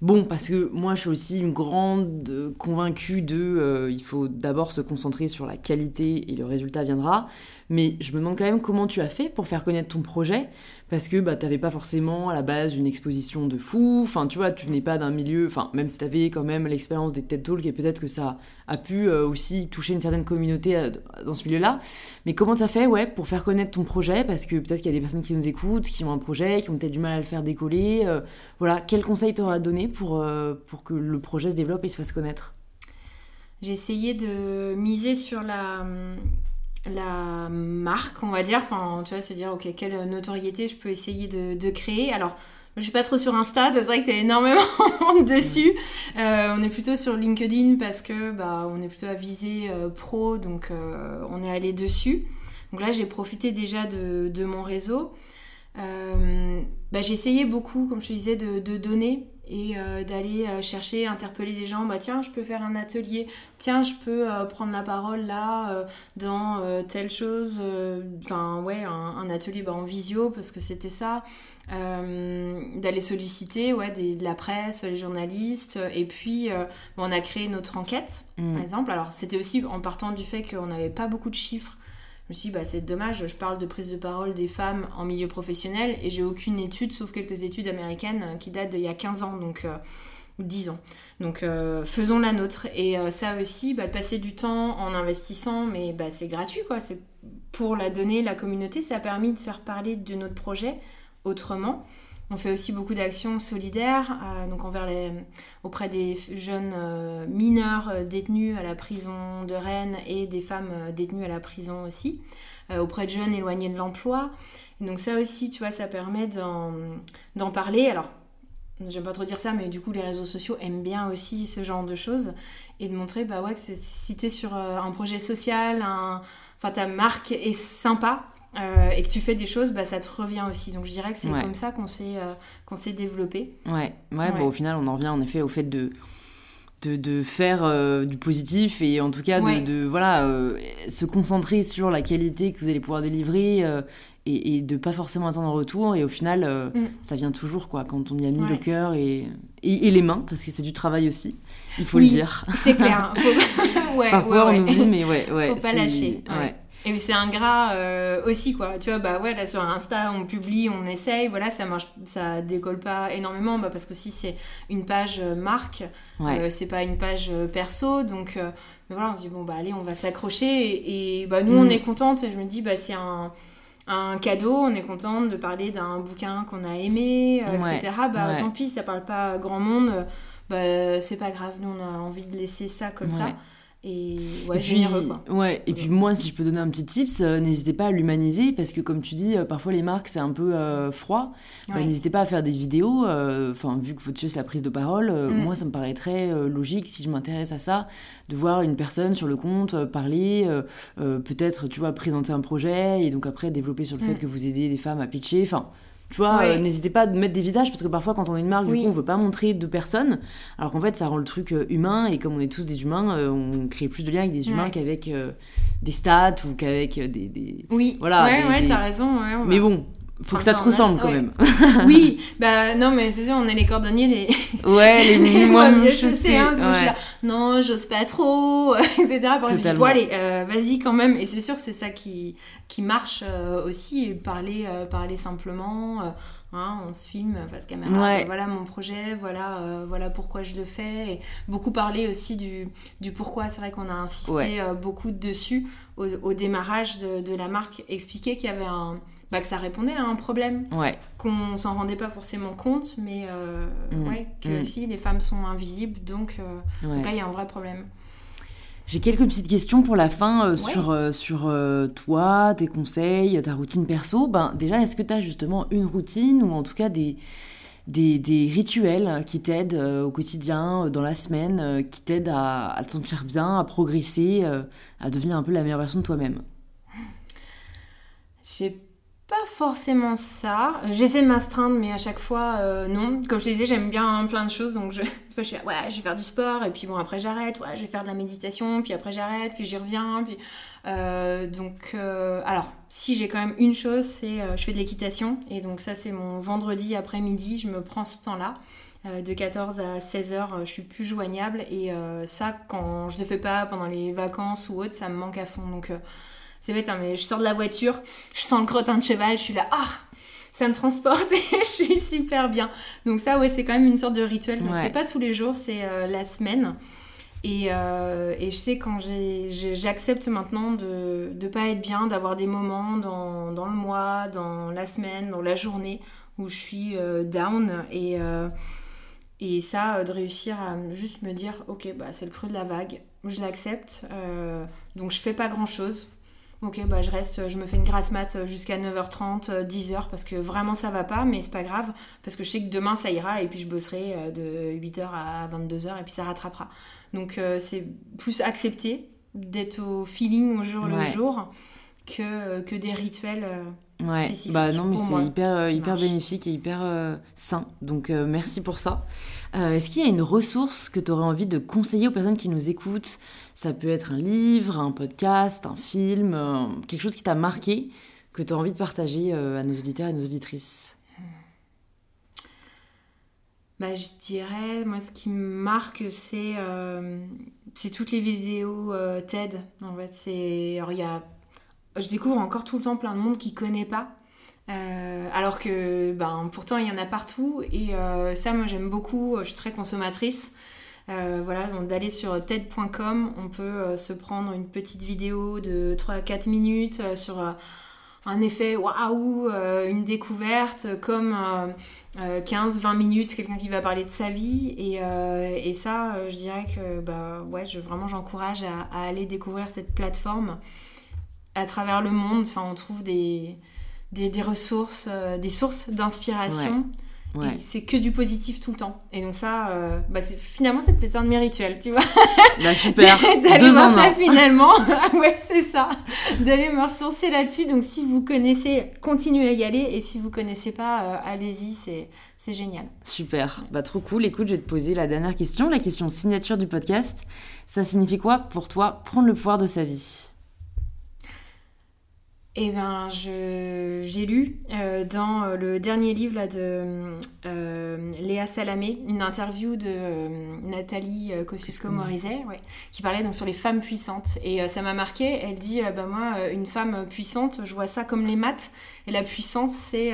Bon, parce que moi, je suis aussi une grande convaincue de. euh, il faut d'abord se concentrer sur la qualité et le résultat viendra. Mais je me demande quand même comment tu as fait pour faire connaître ton projet, parce que bah, t'avais pas forcément à la base une exposition de fou. Enfin, tu vois, tu venais pas d'un milieu. Enfin, même si t'avais quand même l'expérience des TED Talks, et peut-être que ça a pu euh, aussi toucher une certaine communauté euh, dans ce milieu-là. Mais comment t'as fait, ouais, pour faire connaître ton projet? Parce que peut-être qu'il y a des personnes qui nous écoutent, qui ont un projet, qui ont peut-être du mal à le faire décoller. euh, voilà, quel conseil t'auras donné pour, euh, pour que le projet se développe et se fasse connaître? J'ai essayé de miser sur la, la marque, on va dire. Enfin, tu vois, se dire, ok, quelle notoriété je peux essayer de, créer. Alors, je suis pas trop sur Insta, c'est vrai que t'es énormément dessus. Euh, on est plutôt sur LinkedIn parce que bah, on est plutôt à viser euh, pro, donc euh, on est allé dessus. Donc là, j'ai profité déjà de, mon réseau. Bah, j'ai essayé beaucoup, comme je te disais, de donner et euh, d'aller euh, chercher, interpeller des gens. Bah tiens, je peux faire un atelier. Tiens, je peux euh, prendre la parole là euh, dans telle chose. Enfin ouais, un, un atelier bah, en visio parce que c'était ça. D'aller solliciter ouais, des- de la presse, les journalistes. Et puis on a créé notre enquête Mm. par exemple. Alors, c'était aussi en partant du fait qu'on n'avait pas beaucoup de chiffres. Je me suis dit, bah, c'est dommage, je parle de prise de parole des femmes en milieu professionnel et j'ai aucune étude, sauf quelques études américaines euh, qui datent d'il y a 15 ans, donc, euh, ou 10 ans. Donc, euh, faisons la nôtre. Et ça aussi, bah, passer du temps en investissant, mais bah, c'est gratuit, quoi. C'est pour la donner, la communauté, ça a permis de faire parler de notre projet autrement. On fait aussi beaucoup d'actions solidaires, euh, donc les, auprès des jeunes euh, mineurs euh, détenus à la prison de Rennes et des femmes détenues à la prison aussi, auprès de jeunes éloignés de l'emploi. Donc ça aussi, tu vois, ça permet d'en parler. Alors, j'aime pas trop dire ça, mais du coup, les réseaux sociaux aiment bien aussi ce genre de choses et de montrer, bah ouais, que si t'es sur un projet social, un... enfin ta marque est sympa, euh, et que tu fais des choses, bah, ça te revient aussi. Donc je dirais que c'est Ouais. comme ça qu'on s'est euh, qu'on s'est développé. Ouais, ouais, Ouais. Bon, au final, on en revient en effet au fait de, de, de faire euh, du positif et en tout cas de, Ouais. de, voilà, se concentrer sur la qualité que vous allez pouvoir délivrer et, et de pas forcément attendre un retour. Et au final, Mm. ça vient toujours quoi, quand on y a mis Ouais. le cœur et, et, et les mains, parce que c'est du travail aussi, il faut Oui. le dire. C'est clair. hein. Faut- ouais, Parfois ouais, on ouais. oublie, mais ouais, ouais. Faut pas lâcher, ouais. Et c'est ingrat euh, aussi, quoi. Tu vois, bah ouais, là sur Insta, on publie, on essaye, voilà, ça marche, ça décolle pas énormément, bah, parce que si c'est une page euh, marque, euh, c'est pas une page perso, donc mais voilà, on se dit, bon, bah allez, on va s'accrocher, et, bah nous, on mm. est contente, et je me dis, bah c'est un un cadeau, on est contente de parler d'un bouquin qu'on a aimé, etc. Bah tant pis, ça parle pas grand monde, bah c'est pas grave, nous on a envie de laisser ça comme ça. Et ouais, généreux quoi. Ouais, et puis moi, si je peux donner un petit tips, euh, n'hésitez pas à l'humaniser parce que, comme tu dis, euh, parfois les marques c'est un peu euh, froid. Bah, n'hésitez pas à faire des vidéos. Enfin, vu que votre sujet c'est la prise de parole, mm. moi ça me paraîtrait logique si je m'intéresse à ça, de voir une personne sur le compte parler, peut-être, tu vois, présenter un projet et donc après développer sur le mm. fait que vous aidez des femmes à pitcher. Enfin, tu vois, euh, n'hésitez pas à mettre des visages parce que parfois, quand on est une marque, du coup, on veut pas montrer de personnes. Alors qu'en fait, ça rend le truc euh, humain et comme on est tous des humains, euh, on crée plus de liens avec des humains qu'avec des stats ou qu'avec des, des, Oui, voilà. Ouais, ouais, t'as raison. Mais bon, faut que ça te ressemble quand même. oui, bah non, mais tu sais, on est les cordonniers, les. Ouais, les moins bien chaussés. Hein, ouais. non, j'ose pas trop, etc. Par exemple, bon, allez, euh, vas-y quand même. Et c'est sûr que c'est ça qui, qui marche euh, aussi, parler, euh, parler simplement. Hein, on se filme face caméra, voilà mon projet, voilà, voilà pourquoi je le fais. Et beaucoup parler aussi du, du pourquoi. C'est vrai qu'on a insisté beaucoup dessus au, au démarrage de, de, la marque, expliquer qu'il y avait un, bah, que ça répondait à un problème. Ouais. Qu'on s'en rendait pas forcément compte, mais euh, mm. ouais, que mm. aussi les femmes sont invisibles, donc, euh, là il y a un vrai problème. J'ai quelques petites questions pour la fin euh, sur, sur toi, tes conseils, ta routine perso. Ben, déjà, est-ce que tu as justement une routine ou en tout cas des, des, des rituels qui t'aident au quotidien, dans la semaine, qui t'aident à, à, te sentir bien, à progresser, à devenir un peu la meilleure version de toi-même? J'ai pas forcément ça. J'essaie de m'astreindre, mais à chaque fois, euh, non. Comme je te disais, j'aime bien plein de choses. Donc, je, je suis ouais, je vais faire du sport, et puis bon, après j'arrête. Ouais, je vais faire de la méditation, puis après j'arrête, puis j'y reviens. Puis, euh, donc, euh, alors, si j'ai quand même une chose, c'est je fais de l'équitation. Et donc, ça, c'est mon vendredi après-midi. Je me prends ce temps-là. De 14 à 16 heures, je suis plus joignable. Et ça, quand je le fais pas pendant les vacances ou autre, ça me manque à fond. Donc, c'est bête, hein, mais je sors de la voiture, je sens le crottin de cheval, je suis là, ah ça me transporte et je suis super bien. Donc ça, ouais, c'est quand même une sorte de rituel. Donc c'est pas tous les jours, c'est euh, la semaine. Et, euh, et, je sais quand j'accepte maintenant de ne pas être bien, d'avoir des moments dans, dans, le mois, dans la semaine, dans la journée où je suis euh, down. Et, et ça, de réussir à juste me dire, ok, bah, c'est le creux de la vague, je l'accepte. donc je fais pas grand-chose Ok, bah je reste, je me fais une grasse mat jusqu'à 9h30, 10h parce que vraiment ça va pas, mais c'est pas grave parce que je sais que demain ça ira et puis je bosserai euh, de 8h à 22h et puis ça rattrapera. Donc euh, c'est plus accepté d'être au feeling au jour le jour que, que des rituels. Euh, ouais, bah non, mais c'est hyper, hyper bénéfique et hyper sain. Donc merci pour ça. Est-ce qu'il y a une ressource que tu aurais envie de conseiller aux personnes qui nous écoutent? Ça peut être un livre, un podcast, un film, euh, quelque chose qui t'a marqué, que tu as envie de partager euh, à nos auditeurs et nos auditrices? Bah, je dirais, moi, ce qui me marque, c'est euh, toutes les vidéos TED. En fait, c'est. Alors, il y a. Je découvre encore tout le temps plein de monde qui connaît pas. alors que, ben, pourtant, il y en a partout. Et ça, moi, j'aime beaucoup. Je suis très consommatrice. Euh, voilà, d'aller sur TED.com, on peut euh, se prendre une petite vidéo de 3-4 minutes euh, sur un effet waouh, une découverte, comme 15-20 minutes, quelqu'un qui va parler de sa vie. Et, ça, je dirais que bah, ouais, vraiment j'encourage à, aller découvrir cette plateforme à travers le monde. Enfin, on trouve des, des, ressources, des sources d'inspiration. C'est que du positif tout le temps. Et donc ça, euh, bah finalement, c'est peut-être un de mes rituels, tu vois. Bah super. D'aller voir ça finalement. ouais, c'est ça. D'aller me ressourcer là-dessus. Donc si vous connaissez, continuez à y aller. Et si vous connaissez pas, euh, allez-y, c'est, c'est génial. Super. Bah trop cool. Écoute, je vais te poser la dernière question, la question signature du podcast. Ça signifie quoi pour toi prendre le pouvoir de sa vie? Eh ben, j'ai lu euh, euh, dans le dernier livre là, de Léa Salamé, une interview de Nathalie Kosciusko-Morizet, qui parlait donc sur les femmes puissantes. Et ça m'a marqué. Elle dit bah, Moi, une femme puissante, je vois ça comme les maths. Et la puissance, c'est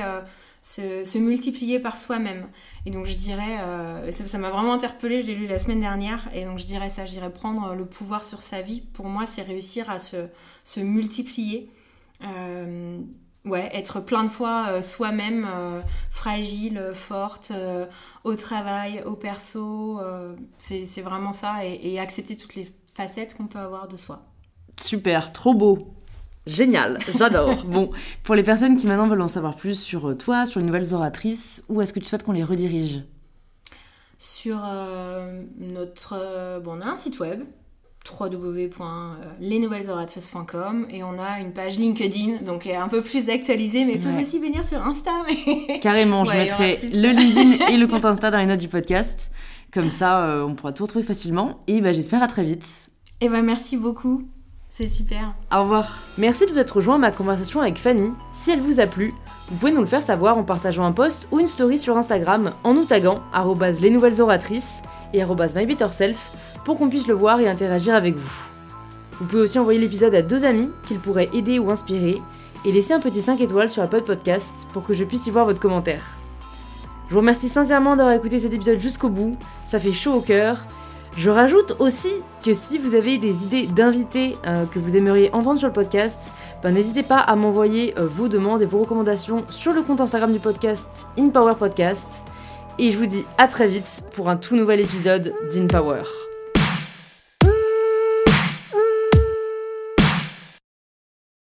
se, multiplier par soi-même. Et donc je dirais, euh, ça m'a vraiment interpellée, je l'ai lu la semaine dernière, et donc je dirais ça, je dirais prendre le pouvoir sur sa vie. Pour moi, c'est réussir à se, se multiplier. Euh, ouais, être plein de fois euh, soi-même, fragile, forte, au travail, au perso. c'est vraiment ça, et, et accepter toutes les facettes qu'on peut avoir de soi. Super, trop beau. Génial, j'adore. bon, pour les personnes qui maintenant veulent en savoir plus sur euh, toi, sur les nouvelles oratrices, où est-ce que tu souhaites qu'on les redirige? Sur euh, notre... Euh, bon, on a un site web, www.lesnouvellesoratrices.com et on a une page LinkedIn, donc un peu plus actualisée, mais peut aussi venir sur Insta. Mais... Carrément, je mettrai le LinkedIn et le compte Insta dans les notes du podcast. Comme ça, on pourra tout retrouver facilement. Et bah, j'espère à très vite. Et bah, merci beaucoup. C'est super. Au revoir. Merci de vous être rejoint à ma conversation avec Fanny. Si elle vous a plu, vous pouvez nous le faire savoir en partageant un post ou une story sur Instagram en nous taguant les nouvelles oratrices et mybetterself pour qu'on puisse le voir et interagir avec vous. Vous pouvez aussi envoyer l'épisode à deux amis qu'il pourrait aider ou inspirer et laisser un petit 5 étoiles sur la pod podcast pour que je puisse y voir votre commentaire. Je vous remercie sincèrement d'avoir écouté cet épisode jusqu'au bout, ça fait chaud au cœur je rajoute aussi que si vous avez des idées d'invités euh, que vous aimeriez entendre sur le podcast, ben, n'hésitez pas à m'envoyer euh, vos demandes et vos recommandations sur le compte Instagram du podcast InPower Podcast. Et je vous dis à très vite pour un tout nouvel épisode d'InPower.